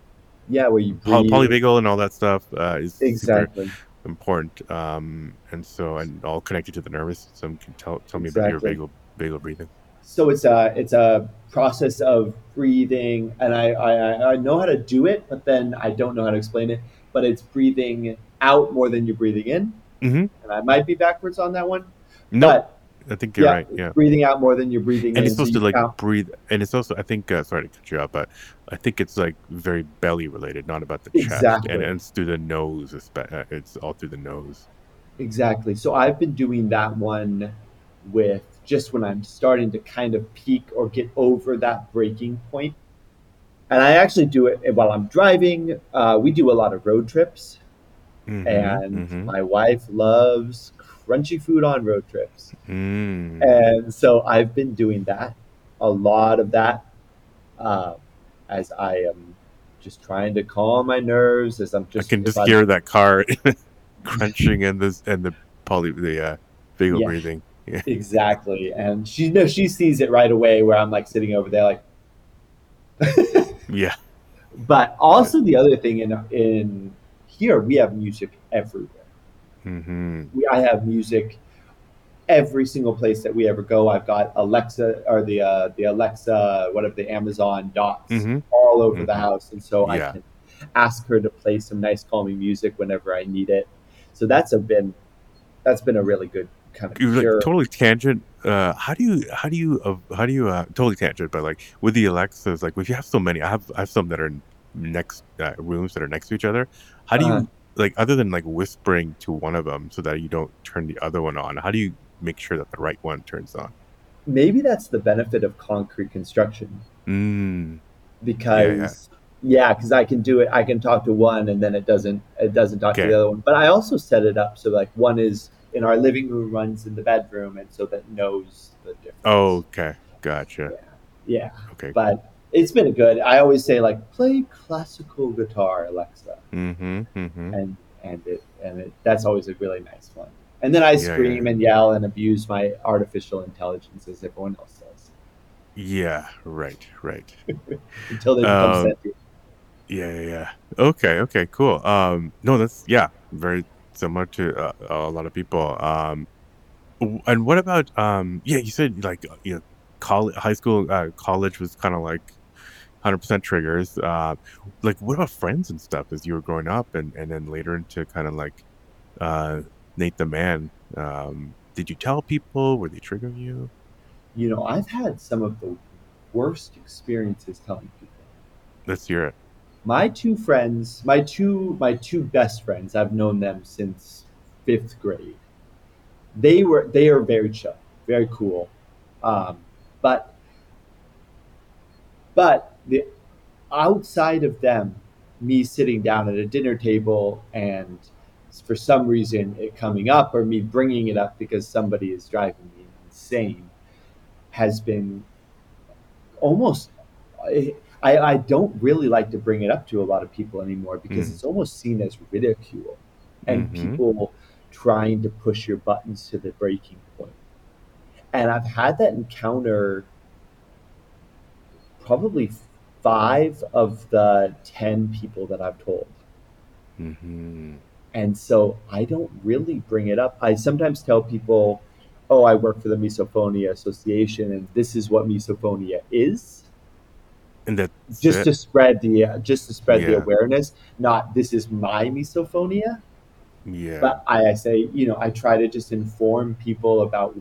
[SPEAKER 2] yeah, where you
[SPEAKER 1] Poly-
[SPEAKER 2] breathe.
[SPEAKER 1] polyvagal and all that stuff uh, is super
[SPEAKER 2] Exactly.
[SPEAKER 1] Important. Um, and so, and all connected to the nervous system. Can tell tell me about your
[SPEAKER 2] Exactly.
[SPEAKER 1] vagal vagal breathing.
[SPEAKER 2] So it's a it's a process of breathing, and I, I I know how to do it, but then I don't know how to explain it. But it's breathing out more than you're breathing in,
[SPEAKER 1] Mhm.
[SPEAKER 2] and I might be backwards on that one.
[SPEAKER 1] No,
[SPEAKER 2] But
[SPEAKER 1] I think you're
[SPEAKER 2] yeah,
[SPEAKER 1] right. Yeah.
[SPEAKER 2] breathing out more than you're breathing in.
[SPEAKER 1] and it's supposed to like breathe and it's also i think uh, sorry to cut you up but i think it's like very belly related not about the chest
[SPEAKER 2] Exactly.
[SPEAKER 1] and, and it's through the nose espe- uh, it's all through the nose
[SPEAKER 2] Exactly. So I've been doing that one with just when I'm starting to kind of peak or get over that breaking point. And I actually do it while I'm driving. Uh, we do a lot of road trips,
[SPEAKER 1] Mhm,
[SPEAKER 2] and
[SPEAKER 1] mhm.
[SPEAKER 2] my wife loves crunchy food on road trips.
[SPEAKER 1] Mm.
[SPEAKER 2] And so I've been doing that, a lot of that, uh, as I am just trying to calm my nerves. As I'm just,
[SPEAKER 1] i
[SPEAKER 2] can
[SPEAKER 1] just hear that car [laughs] crunching and the and the poly the uh vagal
[SPEAKER 2] Yeah.
[SPEAKER 1] breathing yeah
[SPEAKER 2] Exactly. And she no, she sees it right away where I'm like sitting over there like [laughs]
[SPEAKER 1] yeah
[SPEAKER 2] but also the other thing in in here we have music everywhere.
[SPEAKER 1] Hmm
[SPEAKER 2] We I have music every single place that we ever go. I've got Alexa or the uh, the Alexa whatever the Amazon dots
[SPEAKER 1] Mhm.
[SPEAKER 2] all over the
[SPEAKER 1] Mhm.
[SPEAKER 2] house and so I can ask her to play some nice calming music whenever I need it. So that's a been that's been a really good kind of
[SPEAKER 1] like totally tangent uh how do you how do you uh, how do you uh totally tangent but like with the alexas like if you have so many i have i have some that are next uh, rooms that are next to each other how do you
[SPEAKER 2] Uh-huh.
[SPEAKER 1] Like other than like whispering to one of them so that you don't turn the other one on how do you make sure that the right one turns on?
[SPEAKER 2] Maybe that's the benefit of concrete construction.
[SPEAKER 1] mm,
[SPEAKER 2] because yeah because i can do it i can talk to one and then it doesn't it doesn't talk to the other one. But i also set it up so like one is in our living room runs in the bedroom and so that knows the difference.
[SPEAKER 1] Oh okay gotcha.
[SPEAKER 2] Yeah.
[SPEAKER 1] Okay.
[SPEAKER 2] But it's been good i always say like play classical guitar alexa
[SPEAKER 1] mm-hmm mm-hmm
[SPEAKER 2] and and it and it that's always a really nice one and then i
[SPEAKER 1] Yeah,
[SPEAKER 2] scream and yell and abuse my artificial intelligence as everyone else does
[SPEAKER 1] yeah right right [laughs]
[SPEAKER 2] until they become
[SPEAKER 1] Um,
[SPEAKER 2] sentient
[SPEAKER 1] Yeah, yeah, yeah. Okay, okay, cool. Um, no, that's yeah, very similar to uh, a lot of people. Um, and what about um? Yeah, you said like uh, you know, college, high school, uh, college was kind of like hundred percent triggers. Uh, like what about friends and stuff as you were growing up, and and then later into kind of like uh, Nate the man. Um, did you tell people? Were they triggering you?
[SPEAKER 2] you know i've had some of the worst experiences telling people
[SPEAKER 1] Let's hear it.
[SPEAKER 2] my two friends my two my two best friends i've known them since fifth grade they were they are very chill very cool um, but but the outside of them me sitting down at a dinner table and for some reason it coming up or me bringing it up because somebody is driving me insane has been almost I, I don't really like to bring it up to a lot of people anymore because
[SPEAKER 1] Mm.
[SPEAKER 2] it's almost seen as ridicule and
[SPEAKER 1] Mhm.
[SPEAKER 2] people trying to push your buttons to the breaking point. And I've had that encounter probably five of the 10 people that I've told.
[SPEAKER 1] Mm-hmm.
[SPEAKER 2] And so I don't really bring it up. I sometimes tell people, oh, I work for the Misophonia Association and this is what misophonia is.
[SPEAKER 1] And that
[SPEAKER 2] Just to spread the uh, just to spread the awareness, not this is my misophonia.
[SPEAKER 1] yeah.
[SPEAKER 2] But I, I say, you know, I try to just inform people about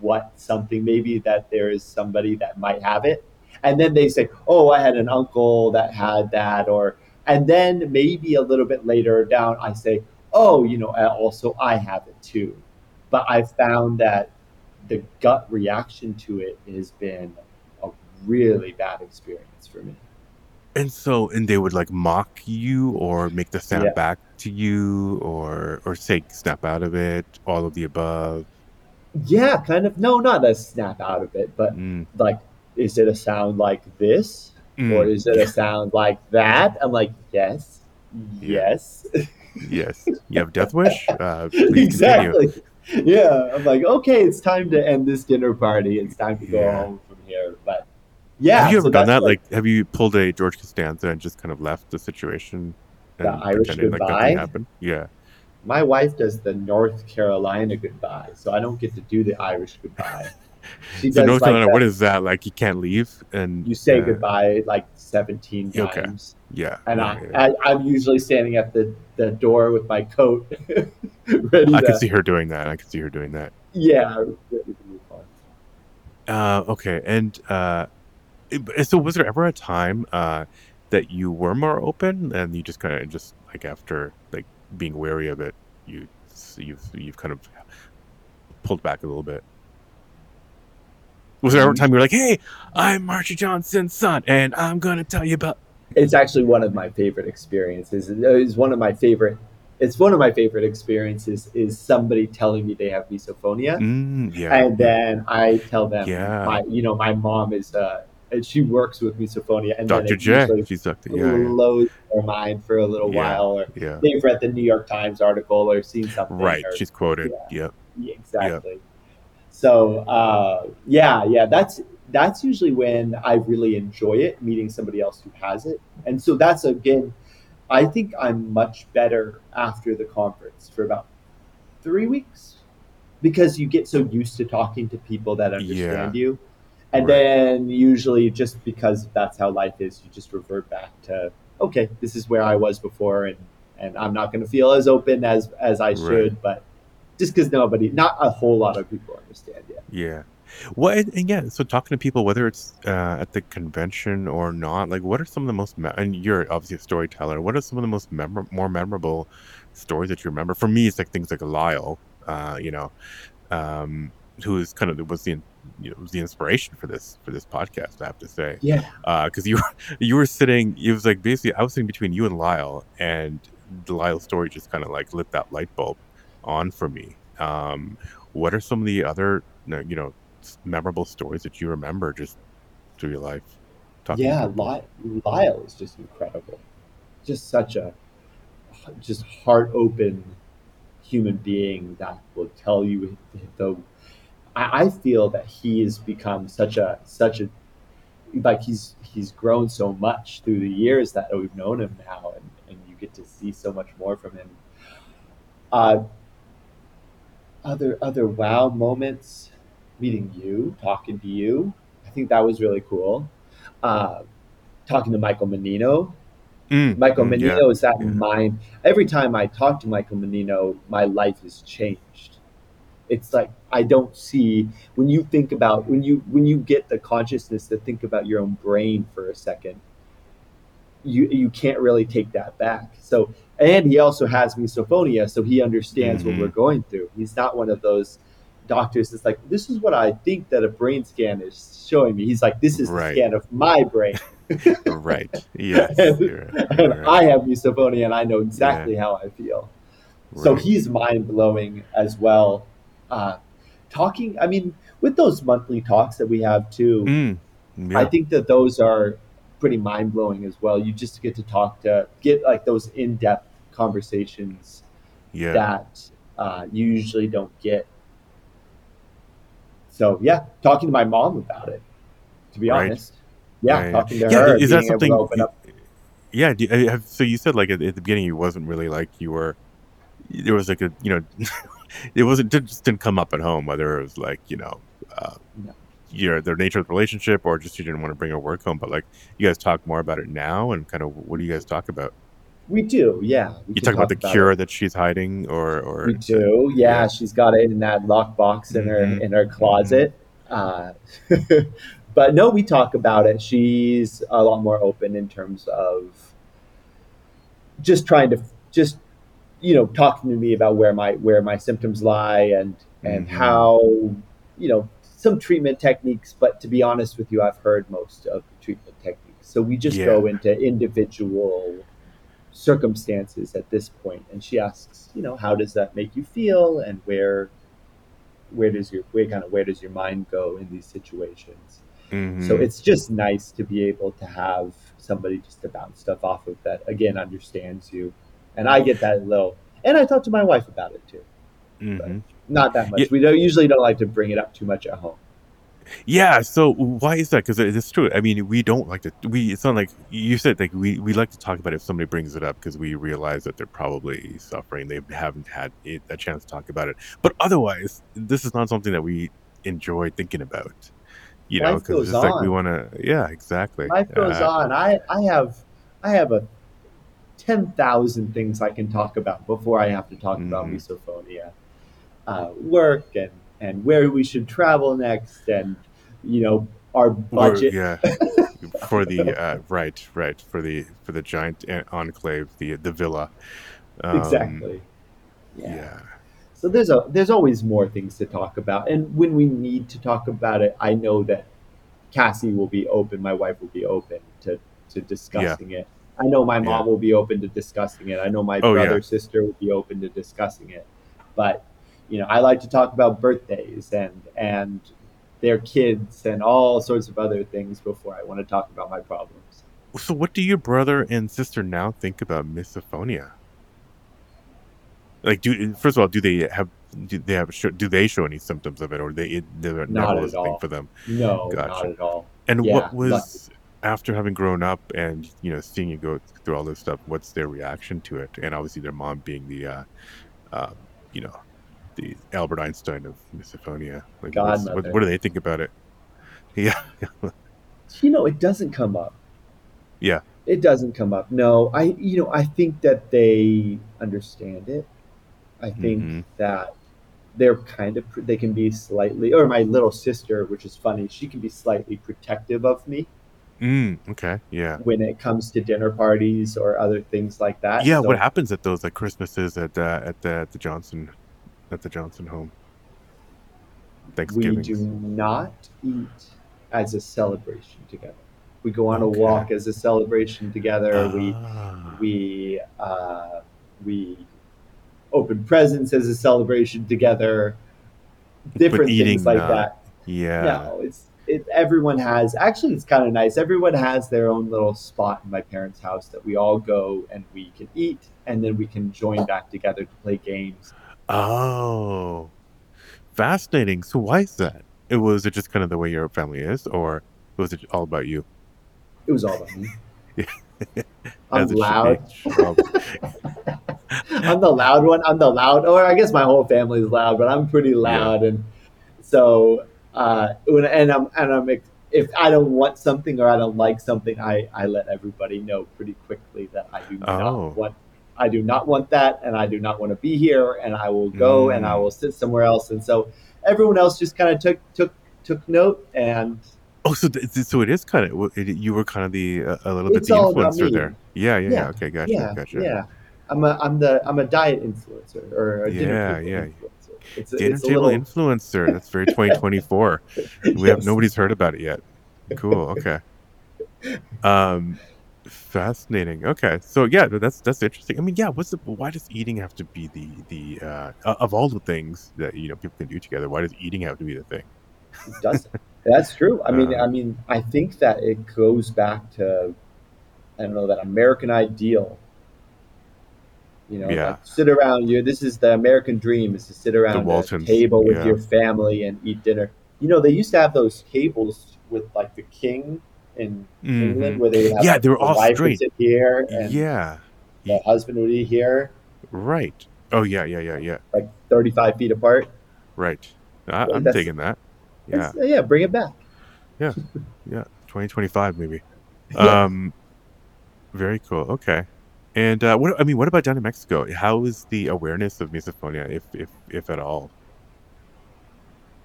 [SPEAKER 2] what something maybe that there is somebody that might have it. And then they say, oh, I had an uncle that had that. Or, and then maybe a little bit later down, I say, oh, you know, also I have it too. But I found that the gut reaction to it has been a really bad experience for me.
[SPEAKER 1] And so, and they would like mock you or make the snap
[SPEAKER 2] Yeah.
[SPEAKER 1] back to you or or say snap out of it, all of the above.
[SPEAKER 2] Yeah, kind of. No, not a snap out of it, but
[SPEAKER 1] Mm.
[SPEAKER 2] like, is it a sound like this?
[SPEAKER 1] Mm.
[SPEAKER 2] or is it a sound like that? I'm like, yes, yes,
[SPEAKER 1] yes. You have death wish? [laughs] Uh, please continue.
[SPEAKER 2] exactly. Yeah, I'm like, okay, it's time to end this dinner party. It's time to go
[SPEAKER 1] Yeah.
[SPEAKER 2] home from here. But yeah,
[SPEAKER 1] have you
[SPEAKER 2] so
[SPEAKER 1] ever done that? Like, have you pulled a George Costanza and just kind of left the situation and
[SPEAKER 2] The Irish
[SPEAKER 1] pretended like
[SPEAKER 2] goodbye?
[SPEAKER 1] nothing happened? Yeah.
[SPEAKER 2] my wife does the North Carolina goodbye, so I don't get to do the Irish goodbye. [laughs] She
[SPEAKER 1] So North
[SPEAKER 2] like
[SPEAKER 1] Carolina,
[SPEAKER 2] that-
[SPEAKER 1] what is that? Like, you can't leave, and
[SPEAKER 2] you say
[SPEAKER 1] uh,
[SPEAKER 2] goodbye like 17
[SPEAKER 1] Okay.
[SPEAKER 2] times.
[SPEAKER 1] Yeah.
[SPEAKER 2] And
[SPEAKER 1] yeah,
[SPEAKER 2] I,
[SPEAKER 1] yeah.
[SPEAKER 2] I, I'm usually standing at the, the door with my coat, [laughs] ready
[SPEAKER 1] I
[SPEAKER 2] to,
[SPEAKER 1] can see her doing that. I can see her doing that.
[SPEAKER 2] yeah, ready to move on.
[SPEAKER 1] Uh, okay, and uh, so was there ever a time uh, that you were more open, and you just kind of just like after like being wary of it, you you've you've kind of pulled back a little bit. Was there ever a time you were like, "Hey, I'm Margie Johnson's son, and I'm gonna tell you about"?
[SPEAKER 2] it's actually one of my favorite experiences. It's one of my favorite. It's one of my favorite experiences is somebody telling me they have misophonia,
[SPEAKER 1] Mm, yeah,
[SPEAKER 2] and then I tell them,
[SPEAKER 1] Yeah.
[SPEAKER 2] my, you know, my mom is, uh, and she works with misophonia, and
[SPEAKER 1] Dr. J. She's Dr. Yeah,
[SPEAKER 2] their mind for a little
[SPEAKER 1] Yeah.
[SPEAKER 2] while, or
[SPEAKER 1] yeah.
[SPEAKER 2] they've read the New York Times article or seen something,
[SPEAKER 1] Right.
[SPEAKER 2] or-
[SPEAKER 1] She's quoted. Yep.
[SPEAKER 2] Yeah, exactly. So uh, yeah, yeah, that's that's usually when I really enjoy it, meeting somebody else who has it, and so that's again, I think I'm much better after the conference for about three weeks because you get so used to talking to people that understand you, and
[SPEAKER 1] Right.
[SPEAKER 2] then usually just because that's how life is, you just revert back to okay, this is where I was before, and and I'm not going to feel as open as as I should, but just because nobody, not a whole lot of people understand yet.
[SPEAKER 1] Yeah. Well, and, and yeah. So talking to people, whether it's uh, at the convention or not, like, what are some of the most? Me- and you're obviously a storyteller. What are some of the most memor- more memorable stories that you remember? For me, it's like things like Lyle. Uh, you know, um, who is kind of was the you know, was the inspiration for this for this podcast. I have to say,
[SPEAKER 2] Yeah,
[SPEAKER 1] because you were [laughs] you were sitting. It was like basically I was sitting between you and Lyle, and the Lyle story just kind of like lit that light bulb on for me. Um, what are some of the other you know memorable stories that you remember just through your life? Talking
[SPEAKER 2] yeah.
[SPEAKER 1] people?
[SPEAKER 2] Lyle is just incredible, just such a just heart open human being that will tell you the. I, I feel that he has become such a such a like he's he's grown so much through the years that we've known him now, and, and you get to see so much more from him. Uh, other other wow moments, meeting you, talking to you. I think that was really cool. Uh, talking to Michael Menino.
[SPEAKER 1] Mm,
[SPEAKER 2] Michael
[SPEAKER 1] mm,
[SPEAKER 2] Menino
[SPEAKER 1] yeah,
[SPEAKER 2] is that
[SPEAKER 1] yeah.
[SPEAKER 2] mind. Every time I talk to Michael Menino, my life has changed. It's like I don't see when you think about when you when you get the consciousness to think about your own brain for a second. You you can't really take that back. So and he also has misophonia, so he understands
[SPEAKER 1] Mhm.
[SPEAKER 2] what we're going through. He's not one of those doctors that's like, this is what I think that a brain scan is showing me. He's like, this is
[SPEAKER 1] Right.
[SPEAKER 2] the scan of my brain. [laughs]
[SPEAKER 1] right. Yes.
[SPEAKER 2] And-
[SPEAKER 1] you're [laughs] right,
[SPEAKER 2] and
[SPEAKER 1] right.
[SPEAKER 2] I have misophonia and I know exactly how I feel. So he's mind blowing as well. Uh, talking, I mean, with those monthly talks that we have too,
[SPEAKER 1] Mm,
[SPEAKER 2] I think that those are pretty mind blowing as well. You just get to talk to, get like those in depth conversations
[SPEAKER 1] Yeah.
[SPEAKER 2] that uh, you usually don't get. So yeah, talking to my mom about it. To be
[SPEAKER 1] Right.
[SPEAKER 2] honest, yeah,
[SPEAKER 1] yeah.
[SPEAKER 2] talking to
[SPEAKER 1] Yeah,
[SPEAKER 2] her,
[SPEAKER 1] is that
[SPEAKER 2] being able to
[SPEAKER 1] something?
[SPEAKER 2] open up.
[SPEAKER 1] Yeah. Do, have, so you said like at, at the beginning, it wasn't really like you were. There was like a you know, [laughs] it wasn't it just didn't come up at home whether it was like you know, uh,
[SPEAKER 2] No.
[SPEAKER 1] your the nature of the relationship or just you didn't want to bring her work home. But like you guys talk more about it now and kind of what do you guys talk about?
[SPEAKER 2] We do, yeah. We
[SPEAKER 1] You talk about the
[SPEAKER 2] it.
[SPEAKER 1] cure that she's hiding or or
[SPEAKER 2] We do, yeah.
[SPEAKER 1] yeah.
[SPEAKER 2] She's got it in that lockbox in her
[SPEAKER 1] Mhm.
[SPEAKER 2] in her closet. Uh, [laughs] but no, we talk about it. She's a lot more open in terms of just trying to just you know talking to me about where my where my symptoms lie and and
[SPEAKER 1] Mhm.
[SPEAKER 2] how you know some treatment techniques. But to be honest with you, I've heard most of the treatment techniques. So we just
[SPEAKER 1] Yeah.
[SPEAKER 2] go into individual circumstances at this point and she asks you know how does that make you feel and where where does your where kind of where does your mind go in these situations
[SPEAKER 1] Mhm.
[SPEAKER 2] so it's just nice to be able to have somebody just to bounce stuff off of that again understands you and i get that a little and i talk to my wife about it too
[SPEAKER 1] Mhm.
[SPEAKER 2] not that much
[SPEAKER 1] Yeah.
[SPEAKER 2] we don't usually don't like to bring it up too much at home
[SPEAKER 1] Yeah, so why is that? Because it's true. I mean, we don't like to. We it's not like you said. Like we we like to talk about it if somebody brings it up because we realize that they're probably suffering. They haven't had it, a chance to talk about it. But otherwise, this is not something that we enjoy thinking about. You know,
[SPEAKER 2] Life
[SPEAKER 1] because it's just like we want to. Yeah, exactly.
[SPEAKER 2] life goes
[SPEAKER 1] Uh,
[SPEAKER 2] on i i have i have a 10,000 things I can talk about before I have to talk about
[SPEAKER 1] Mhm.
[SPEAKER 2] misophonia. Uh, work and, and where we should travel next and, you know, our
[SPEAKER 1] or-
[SPEAKER 2] budget.
[SPEAKER 1] yeah, [laughs] for the uh, right, right for the for the giant enclave, the the villa. Um,
[SPEAKER 2] exactly. Yeah.
[SPEAKER 1] Yeah.
[SPEAKER 2] So there's a there's always more things to talk about. And when we need to talk about it, I know that Cassie will be open, my wife will be open to, to discussing it. I know my mom
[SPEAKER 1] Yeah.
[SPEAKER 2] will be open to discussing it. I know my
[SPEAKER 1] Oh, yeah.
[SPEAKER 2] brother, sister will be open to discussing it. But you know, I like to talk about birthdays and and their kids and all sorts of other things before I want to talk about my problems.
[SPEAKER 1] So, what do your brother and sister now think about misophonia? Like, do first of all, do they have do they have show, do they show any symptoms of it, or they it never,
[SPEAKER 2] Not at
[SPEAKER 1] a thing
[SPEAKER 2] all.
[SPEAKER 1] for them?
[SPEAKER 2] No,
[SPEAKER 1] Gotcha.
[SPEAKER 2] not at all.
[SPEAKER 1] And
[SPEAKER 2] Yeah,
[SPEAKER 1] what was after having grown up and you know seeing you go through all this stuff? What's their reaction to it? And obviously, their mom being the, uh, uh, you know, the Albert Einstein of misophonia. Like, what, what do they think about it? [laughs] Yeah,
[SPEAKER 2] You know, it doesn't come up.
[SPEAKER 1] yeah,
[SPEAKER 2] It doesn't come up. No, I you know I think that they understand it. I think
[SPEAKER 1] Mhm.
[SPEAKER 2] that they're kind of they can be slightly or my little sister, which is funny, she can be slightly protective of me
[SPEAKER 1] mm, okay, yeah.
[SPEAKER 2] when it comes to dinner parties or other things like that.
[SPEAKER 1] Yeah,
[SPEAKER 2] So
[SPEAKER 1] what happens at those like Christmases at uh, at the at the Johnson at the Johnson home? Thanksgiving.
[SPEAKER 2] We do not eat as a celebration together. We go on
[SPEAKER 1] Okay.
[SPEAKER 2] a walk as a celebration together. we
[SPEAKER 1] Ah.
[SPEAKER 2] we uh, we open presents as a celebration together different
[SPEAKER 1] eating
[SPEAKER 2] things like that
[SPEAKER 1] yeah.
[SPEAKER 2] no it's it, everyone has actually it's kind of nice everyone has their own little spot in my parents house that we all go and we can eat and then we can join back together to play games
[SPEAKER 1] Oh, fascinating. So why is that? It was it just kind of the way your family is, or was it all about you?
[SPEAKER 2] it was all about me [laughs]
[SPEAKER 1] Yeah.
[SPEAKER 2] i'm
[SPEAKER 1] As it should
[SPEAKER 2] loud.
[SPEAKER 1] Oh, [laughs]
[SPEAKER 2] I'm the loud one. I'm the loud, or I guess my whole family is loud, but I'm pretty loud, and so uh, when and I'm and I'm if I don't want something or I don't like something, I I let everybody know pretty quickly that I do
[SPEAKER 1] Oh.
[SPEAKER 2] not want. I do not want that, and I do not want to be here, and I will go and I
[SPEAKER 1] Mm.
[SPEAKER 2] will sit somewhere else. And so everyone else just kind of took took took note, and
[SPEAKER 1] oh, so th- so it is kind of it, you were kind of the uh, a little bit the influencer there. Yeah, yeah, yeah.
[SPEAKER 2] Yeah,
[SPEAKER 1] Okay, gotcha,
[SPEAKER 2] yeah,
[SPEAKER 1] gotcha.
[SPEAKER 2] yeah. I'm a I'm the I'm a diet influencer or a dinner
[SPEAKER 1] Yeah,
[SPEAKER 2] table
[SPEAKER 1] yeah.
[SPEAKER 2] influencer. It's,
[SPEAKER 1] Dinner
[SPEAKER 2] it's a
[SPEAKER 1] table
[SPEAKER 2] little,
[SPEAKER 1] influencer. That's very [laughs] 2024. We have nobody's heard about it yet. Cool. Okay. Um, fascinating. Okay. So yeah, that's that's interesting. I mean, yeah. What's the why does eating have to be the the uh, of all the things that you know people can do together? Why does eating have to be the thing?
[SPEAKER 2] It doesn't. That's true. I mean,
[SPEAKER 1] Uh,
[SPEAKER 2] I mean, I think that it goes back to, I don't know, that American ideal You know,
[SPEAKER 1] Yeah.
[SPEAKER 2] like sit around. You. This is the American dream: is to sit around a table with
[SPEAKER 1] yeah.
[SPEAKER 2] your family and eat dinner. You know, they used to have those tables with like the king in England,
[SPEAKER 1] Mhm.
[SPEAKER 2] where they have
[SPEAKER 1] Yeah, they were
[SPEAKER 2] the
[SPEAKER 1] all
[SPEAKER 2] wife
[SPEAKER 1] straight.
[SPEAKER 2] here and
[SPEAKER 1] Yeah.
[SPEAKER 2] the husband would be here,
[SPEAKER 1] Right. Oh yeah, yeah, yeah, yeah.
[SPEAKER 2] like thirty-five feet apart.
[SPEAKER 1] Right. I, I'm
[SPEAKER 2] that's-
[SPEAKER 1] digging that. Yeah.
[SPEAKER 2] Yeah, bring it back.
[SPEAKER 1] Yeah. Yeah. 2025 maybe. [laughs]
[SPEAKER 2] Yeah.
[SPEAKER 1] Um very cool. Okay. And uh what I mean, what about down in Mexico? How is the awareness of misophonia if if if at all?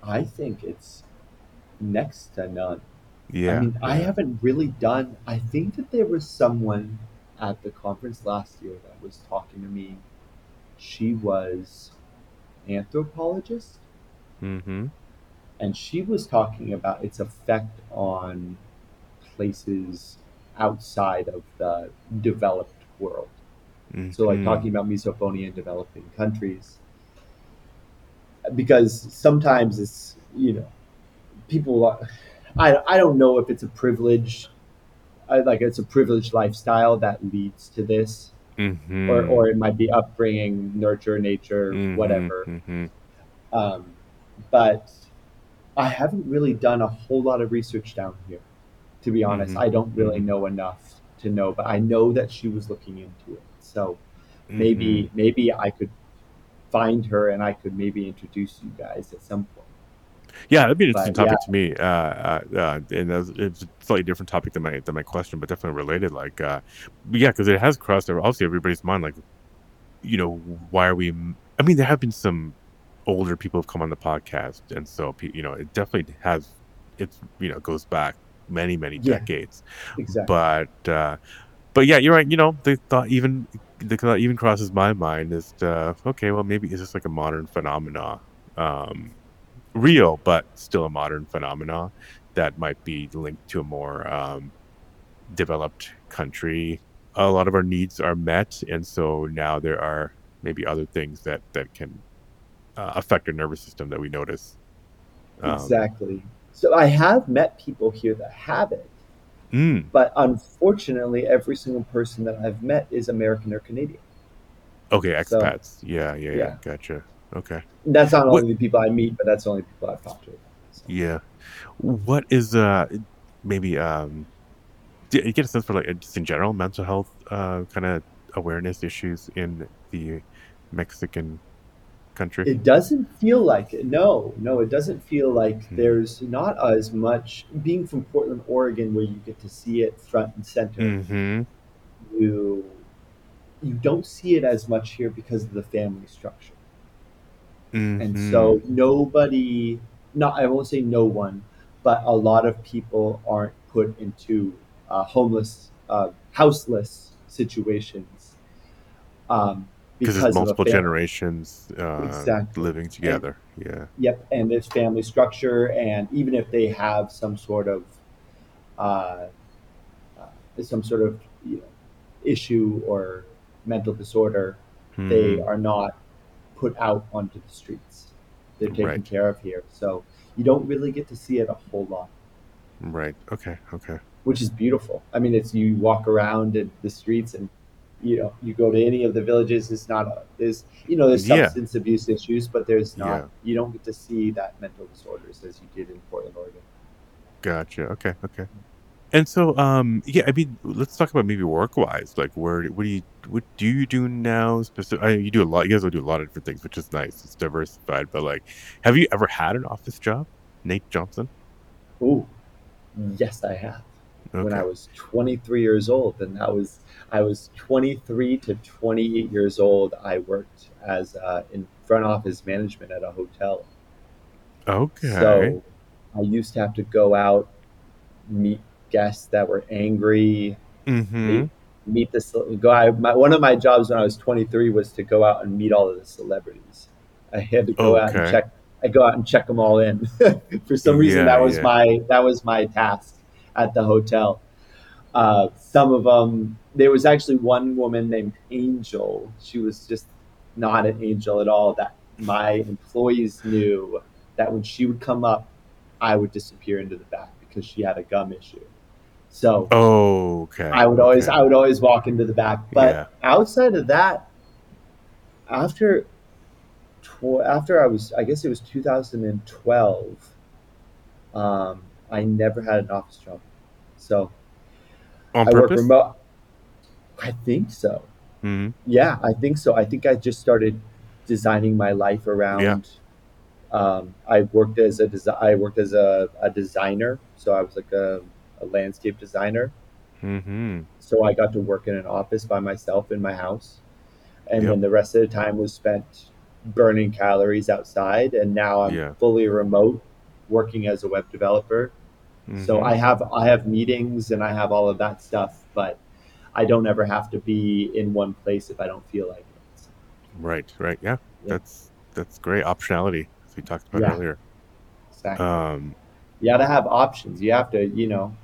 [SPEAKER 2] I think it's next to none.
[SPEAKER 1] Yeah.
[SPEAKER 2] I mean, I haven't really done. I think that there was someone at the conference last year that was talking to me. She was anthropologist,
[SPEAKER 1] Mhm.
[SPEAKER 2] and she was talking about its effect on places outside of the developed world. So, like
[SPEAKER 1] Mhm.
[SPEAKER 2] talking about misophonia in developing countries, because sometimes it's you know people. are- I I don't know if it's a privilege, like it's a privileged lifestyle that leads to this,
[SPEAKER 1] Mhm.
[SPEAKER 2] or or it might be upbringing, nurture, nature,
[SPEAKER 1] Mhm,
[SPEAKER 2] whatever.
[SPEAKER 1] mhm.
[SPEAKER 2] Um, but I haven't really done a whole lot of research down here. To be honest,
[SPEAKER 1] Mhm,
[SPEAKER 2] I don't really
[SPEAKER 1] mhm.
[SPEAKER 2] know enough to know, but I know that she was looking into it. So maybe
[SPEAKER 1] Mhm.
[SPEAKER 2] maybe I could find her and I could maybe introduce you guys at some point.
[SPEAKER 1] Yeah, that'd be an interesting
[SPEAKER 2] But
[SPEAKER 1] topic
[SPEAKER 2] yeah,
[SPEAKER 1] to me. Uh, uh, uh, and it's a slightly different topic than my than my question, but definitely related. Like, uh, yeah, because it has crossed over obviously everybody's mind. Like, you know, why are we? I mean, there have been some older people who've come on the podcast, and so you know, it definitely has. It's you know goes back many many
[SPEAKER 2] yeah,
[SPEAKER 1] decades,
[SPEAKER 2] exactly.
[SPEAKER 1] but uh, but yeah, you're right. You know, the thought even the thought even crosses my mind is uh, okay. Well, maybe it's just like a modern phenomena. Um, real, but still a modern phenomena that might be linked to a more um, developed country. A lot of our needs are met, and so now there are maybe other things that that can uh, affect our nervous system that we notice. Um,
[SPEAKER 2] Exactly. So I have met people here that have it,
[SPEAKER 1] mm,
[SPEAKER 2] but unfortunately, every single person that I've met is American or Canadian.
[SPEAKER 1] okay,
[SPEAKER 2] So
[SPEAKER 1] expats. Yeah, yeah, yeah.
[SPEAKER 2] yeah,
[SPEAKER 1] Gotcha. Okay.
[SPEAKER 2] that's not
[SPEAKER 1] What?
[SPEAKER 2] only the people I meet, but that's the only people I've talked to. So.
[SPEAKER 1] Yeah. What is uh maybe um do you get a sense for like just in general mental health uh kind of awareness issues in the Mexican country?
[SPEAKER 2] It doesn't feel like it. No, no, it doesn't feel like
[SPEAKER 1] Hmm.
[SPEAKER 2] there's not as much. Being from Portland, Oregon, where you get to see it front and center,
[SPEAKER 1] Mm-hmm.
[SPEAKER 2] you you don't see it as much here because of the family structure. And
[SPEAKER 1] Mm-hmm.
[SPEAKER 2] so nobody, not I won't say no one, but a lot of people aren't put into uh, homeless, uh, houseless situations um,
[SPEAKER 1] Because
[SPEAKER 2] of
[SPEAKER 1] multiple generations uh
[SPEAKER 2] Exactly.
[SPEAKER 1] living
[SPEAKER 2] And
[SPEAKER 1] together. Yeah.
[SPEAKER 2] Yep, and there's family structure, and even if they have some sort of uh, uh, some sort of you know, issue or mental disorder, they
[SPEAKER 1] Mm-hmm.
[SPEAKER 2] are not put out onto the streets. They're taken
[SPEAKER 1] Right.
[SPEAKER 2] care of here, so you don't really get to see it a whole lot,
[SPEAKER 1] Right. Okay. Okay.
[SPEAKER 2] which is beautiful. I mean, it's you walk around in the streets and you know you go to any of the villages. It's not a, there's you know there's
[SPEAKER 1] Yeah.
[SPEAKER 2] substance abuse issues, but there's not
[SPEAKER 1] Yeah.
[SPEAKER 2] not. You don't get to see that mental disorders as you did in Portland, Oregon.
[SPEAKER 1] Gotcha. Okay. Okay. And so, um, yeah, I mean, let's talk about maybe work wise. Like, where, what do you, what do you do now? Specific, I, you do a lot. You guys will do a lot of different things, which is nice. It's diversified. But like, have you ever had an office job, Nate Johnson?
[SPEAKER 2] Oh, yes, I have. When I was 23 years old, and that was I was 23 to 28 years old. I worked as uh, in front office management at a hotel.
[SPEAKER 1] Okay.
[SPEAKER 2] So I used to have to go out, meet guests that were angry,
[SPEAKER 1] Mm-hmm.
[SPEAKER 2] meet meet the go. I, my, one of my jobs when I was 23 was to go out and meet all of the celebrities. I had to go out and check. I go out and check them all in. [laughs] For some reason,
[SPEAKER 1] Yeah.
[SPEAKER 2] that was
[SPEAKER 1] Yeah.
[SPEAKER 2] my that was my task at the hotel. Uh, some of them, there was actually one woman named Angel. She was just not an angel at all. That my employees knew that when she would come up, I would disappear into the back because she had a gum issue. So
[SPEAKER 1] Okay.
[SPEAKER 2] I would always
[SPEAKER 1] Okay.
[SPEAKER 2] I would always walk into the back. But
[SPEAKER 1] Yeah.
[SPEAKER 2] outside of that, after tw- after I was, I guess it was 2012. Um, I never had an office job, so
[SPEAKER 1] On
[SPEAKER 2] I work
[SPEAKER 1] purpose?
[SPEAKER 2] remote. I think so.
[SPEAKER 1] hmm
[SPEAKER 2] Yeah, I think so. I think I just started designing my life around. Yeah. Um, I worked as a desi- I worked as a, a designer, so I was like a, a landscape designer.
[SPEAKER 1] hmm
[SPEAKER 2] So I got to work in an office by myself in my house, and
[SPEAKER 1] Yep.
[SPEAKER 2] then the rest of the time was spent burning calories outside. And now I'm
[SPEAKER 1] Yeah.
[SPEAKER 2] fully remote, working as a web developer. So
[SPEAKER 1] hmm
[SPEAKER 2] I have I have meetings and I have all of that stuff, but I don't ever have to be in one place if I don't feel like it. So,
[SPEAKER 1] Right, right. Yeah,
[SPEAKER 2] yeah,
[SPEAKER 1] that's that's great optionality, as we talked about
[SPEAKER 2] yeah,
[SPEAKER 1] earlier.
[SPEAKER 2] exactly.
[SPEAKER 1] Um,
[SPEAKER 2] You got to have options. You have to, you know,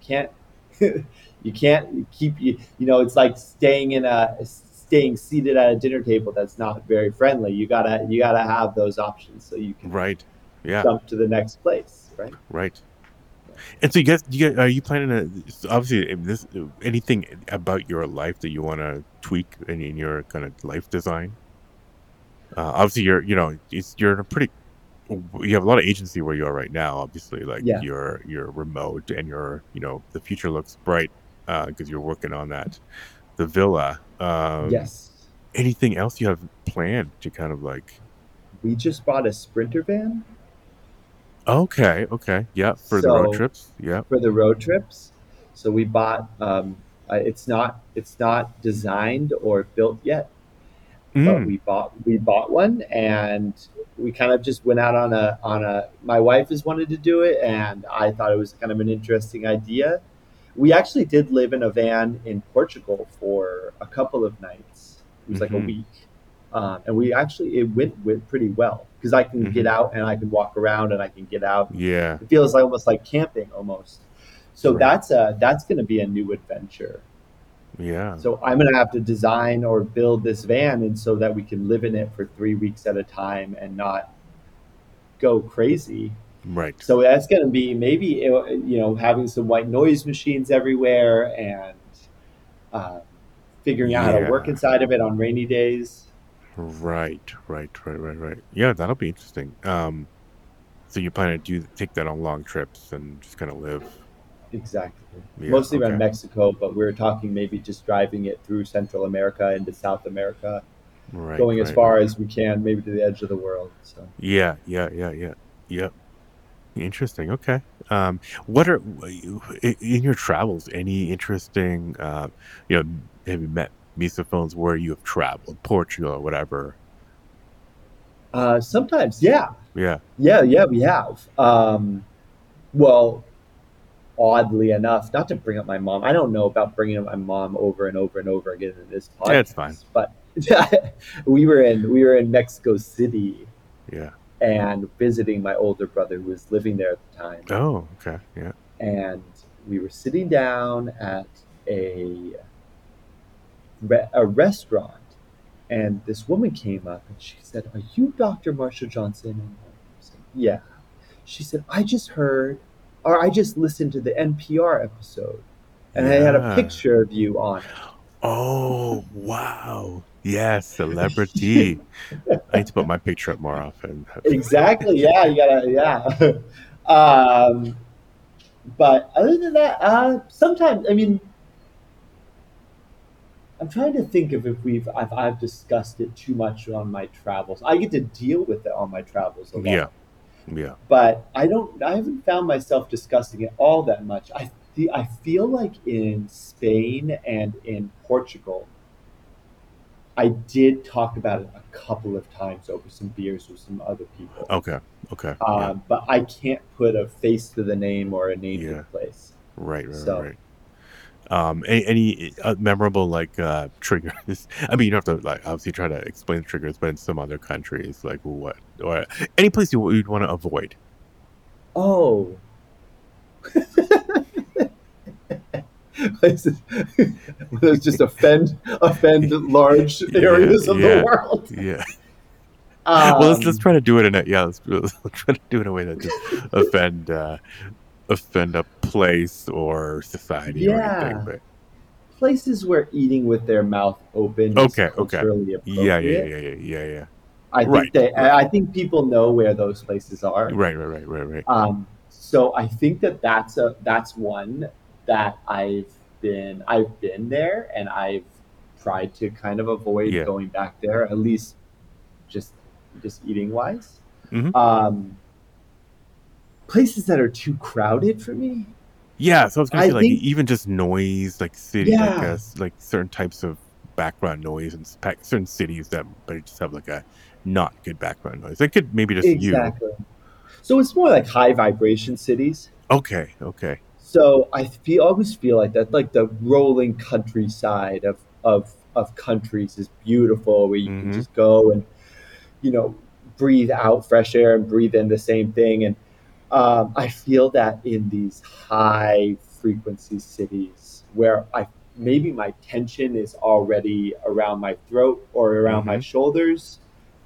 [SPEAKER 2] can't [laughs] you can't keep you you know it's like staying in a staying seated at a dinner table that's not very friendly you gotta you gotta have those options so you can
[SPEAKER 1] right. Yeah,
[SPEAKER 2] jump to the next place right
[SPEAKER 1] right. And so you guys, you guys, are you planning to obviously this anything about your life that you want to tweak in, in your kind of life design? Uh, obviously, you're you know it's, you're in a pretty you have a lot of agency where you are right now. Obviously, like
[SPEAKER 2] yeah
[SPEAKER 1] you're you're remote and you're you know the future looks bright because you're working on that the villa. Um,
[SPEAKER 2] yes
[SPEAKER 1] anything else you have planned to kind of like?
[SPEAKER 2] we just bought a sprinter van
[SPEAKER 1] Okay, okay, yeah, for the road trips, yeah.
[SPEAKER 2] for the road trips so we bought um uh, it's not it's not designed or built yet but
[SPEAKER 1] Mm,
[SPEAKER 2] we bought we bought one and we kind of just went out on a on a my wife has wanted to do it and I thought it was kind of an interesting idea. We actually did live in a van in Portugal for a couple of nights. It was like a
[SPEAKER 1] mm-hmm,
[SPEAKER 2] week. Um, and we actually it went went pretty well because I can get
[SPEAKER 1] mm-hmm.
[SPEAKER 2] out and I can walk around and I can get out.
[SPEAKER 1] Yeah,
[SPEAKER 2] It feels like almost like camping almost. So
[SPEAKER 1] right.
[SPEAKER 2] that's a that's going to be a new adventure.
[SPEAKER 1] Yeah,
[SPEAKER 2] So I'm gonna have to design or build this van, and so that we can live in it for three weeks at a time and not go crazy.
[SPEAKER 1] right.
[SPEAKER 2] So that's gonna be maybe you know having some white noise machines everywhere and uh, figuring out how to work inside of it on rainy days.
[SPEAKER 1] right, right, right, right, right. Yeah, that'll be interesting. Um, so you plan to do take that on long trips and just kind of live.
[SPEAKER 2] Exactly.
[SPEAKER 1] Yeah,
[SPEAKER 2] Mostly around. Mexico, but we are talking maybe just driving it through Central America into South America,
[SPEAKER 1] Right,
[SPEAKER 2] going as far
[SPEAKER 1] right.
[SPEAKER 2] as we can, maybe to the edge of the world. So.
[SPEAKER 1] Yeah, yeah, yeah, yeah, yeah. Interesting. Okay. Um, what are in your travels? Any interesting? Uh, you know, have you met misophones where you have traveled, Portugal or whatever?
[SPEAKER 2] Uh, sometimes, yeah,
[SPEAKER 1] Yeah.
[SPEAKER 2] yeah, yeah, we have. Um, well, oddly enough, not to bring up my mom, I don't know about bringing up my mom over and over and over again in this podcast.
[SPEAKER 1] Yeah, it's fine.
[SPEAKER 2] but [laughs] we were in we were in Mexico City
[SPEAKER 1] Yeah.
[SPEAKER 2] and visiting my older brother who was living there at the time,
[SPEAKER 1] Oh, okay. Yeah.
[SPEAKER 2] and we were sitting down at a a restaurant, and this woman came up and she said, "Are you Dr. Marsha Johnson?" And I said, "Yeah." She said, "I just heard, or I just listened to the NPR episode, and I had a picture of you on
[SPEAKER 1] Oh, wow. Yes, celebrity. I need to put my picture up more often.
[SPEAKER 2] exactly. [laughs] Yeah, you gotta. Yeah. [laughs] um, but other than that, uh, sometimes I mean. I'm trying to think of if we've if I've discussed it too much on my travels. I get to deal with it on my travels a lot.
[SPEAKER 1] Yeah. Yeah.
[SPEAKER 2] but I don't. I haven't found myself discussing it all that much. I fe- I feel like in Spain and in Portugal, I did talk about it a couple of times over some beers with some other people.
[SPEAKER 1] Okay. Okay. Oh, Yeah.
[SPEAKER 2] Um, but I can't put a face to the name or a name to
[SPEAKER 1] Yeah.
[SPEAKER 2] the place.
[SPEAKER 1] Right. Right. Right.
[SPEAKER 2] So
[SPEAKER 1] right. Um, any, any uh, memorable like uh, triggers? [laughs] I mean, you don't have to like obviously try to explain the triggers, but in some other countries, like what or any place you, you'd want to avoid.
[SPEAKER 2] oh. [laughs] Places- Those [laughs] just offend offend large
[SPEAKER 1] Yeah,
[SPEAKER 2] areas of
[SPEAKER 1] yeah,
[SPEAKER 2] the world.
[SPEAKER 1] yeah. well, let's let's
[SPEAKER 2] Um,
[SPEAKER 1] try to do it in a yeah. Let's, let's try to do it in a way that just offend uh, offend a place or society or anything.
[SPEAKER 2] yeah.
[SPEAKER 1] But
[SPEAKER 2] places where eating with their mouth open
[SPEAKER 1] Okay,
[SPEAKER 2] is
[SPEAKER 1] okay. Yeah, yeah, yeah, yeah, yeah, yeah.
[SPEAKER 2] I think
[SPEAKER 1] Right,
[SPEAKER 2] they,
[SPEAKER 1] right.
[SPEAKER 2] I think people know where those places are.
[SPEAKER 1] Right, right, right, right, right.
[SPEAKER 2] Um, so I think that that's a that's one that I've been I've been there and I've tried to kind of avoid
[SPEAKER 1] Yeah.
[SPEAKER 2] going back there at least just just eating wise.
[SPEAKER 1] Mhm.
[SPEAKER 2] Um, places that are too crowded for me.
[SPEAKER 1] Yeah, so I was gonna
[SPEAKER 2] I
[SPEAKER 1] say like
[SPEAKER 2] think
[SPEAKER 1] even just noise, like city, like
[SPEAKER 2] yeah,
[SPEAKER 1] uh, s- like certain types of background noise and certain cities that but just have like a not good background noise. It could maybe just you.
[SPEAKER 2] exactly. So it's more like high vibration cities.
[SPEAKER 1] Okay, okay.
[SPEAKER 2] So I feel always feel like that, like the rolling countryside of of of countries is beautiful, where you can
[SPEAKER 1] Mm-hmm.
[SPEAKER 2] just go and you know breathe out fresh air and breathe in the same thing. And um, I feel that in these high frequency cities where I maybe my tension is already around my throat or around my
[SPEAKER 1] Mm-hmm.
[SPEAKER 2] shoulders,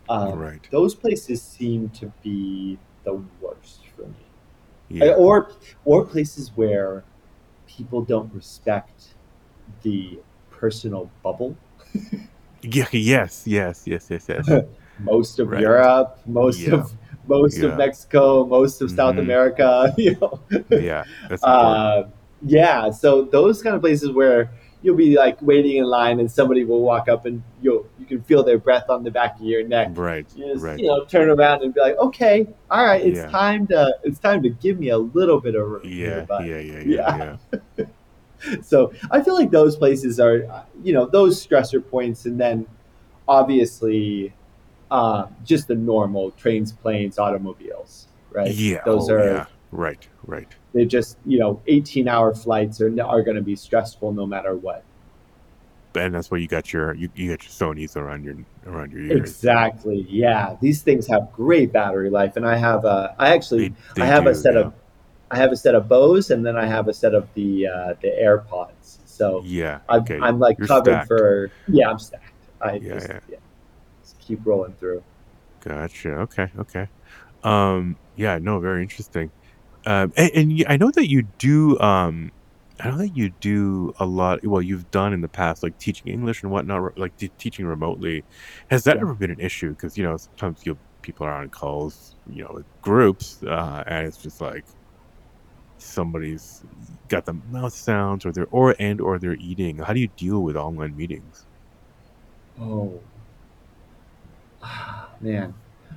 [SPEAKER 2] um,
[SPEAKER 1] Right.
[SPEAKER 2] those places seem to be the worst for me. Uh,
[SPEAKER 1] Yeah.
[SPEAKER 2] Or or places where people don't respect the personal bubble.
[SPEAKER 1] Yeah. Yes. Yes. Yes. Yes. Yes. [laughs]
[SPEAKER 2] most of
[SPEAKER 1] Right.
[SPEAKER 2] Europe, most
[SPEAKER 1] Yeah.
[SPEAKER 2] of most of Mexico, most of South
[SPEAKER 1] hmm
[SPEAKER 2] America, [laughs] you know.
[SPEAKER 1] Yeah. That's
[SPEAKER 2] uh, yeah, so those kind of places where you'll be like waiting in line and somebody will walk up and you'll you can feel their breath on the back of your neck.
[SPEAKER 1] Right.
[SPEAKER 2] You just
[SPEAKER 1] Right.
[SPEAKER 2] you know turn around and be like, okay, all right, it's
[SPEAKER 1] Yeah.
[SPEAKER 2] time to it's time to give me a little bit of room
[SPEAKER 1] Yeah. Yeah. Yeah. Yeah.
[SPEAKER 2] yeah.
[SPEAKER 1] Yeah. [laughs]
[SPEAKER 2] So I feel like those places are, you know, those stressor points, and then obviously uh, just the normal trains, planes, automobiles, right?
[SPEAKER 1] Yeah.
[SPEAKER 2] Those
[SPEAKER 1] Oh,
[SPEAKER 2] are
[SPEAKER 1] yeah. Right. Right.
[SPEAKER 2] they just you know eighteen hour flights are are going to be stressful no matter what.
[SPEAKER 1] And that's where you got your you, you got your Sony's around your around your ears.
[SPEAKER 2] Exactly. Yeah, these things have great battery life, and I have a I actually
[SPEAKER 1] They they
[SPEAKER 2] I have a set
[SPEAKER 1] Yeah.
[SPEAKER 2] of I have a set of Bose, and then I have a set of the uh, the AirPods. So
[SPEAKER 1] Yeah.
[SPEAKER 2] I'm, I'm like
[SPEAKER 1] You're
[SPEAKER 2] covered
[SPEAKER 1] stacked.
[SPEAKER 2] for yeah I'm stacked. I
[SPEAKER 1] Yeah.
[SPEAKER 2] just
[SPEAKER 1] Yeah.
[SPEAKER 2] yeah, keep rolling through.
[SPEAKER 1] Gotcha. Okay. Okay. Um. Yeah. No. Very interesting. Um. And, and I know that you do. Um. I know that you do a lot. Well, you've done in the past, like teaching English and whatnot, like t- teaching remotely. Has that
[SPEAKER 2] Yeah.
[SPEAKER 1] ever been an issue? Because you know sometimes you people are on calls, you know, with groups, uh, and it's just like somebody's got the mouth sounds, or they're or and or they're eating. How do you deal with online meetings?
[SPEAKER 2] Oh [sighs] man,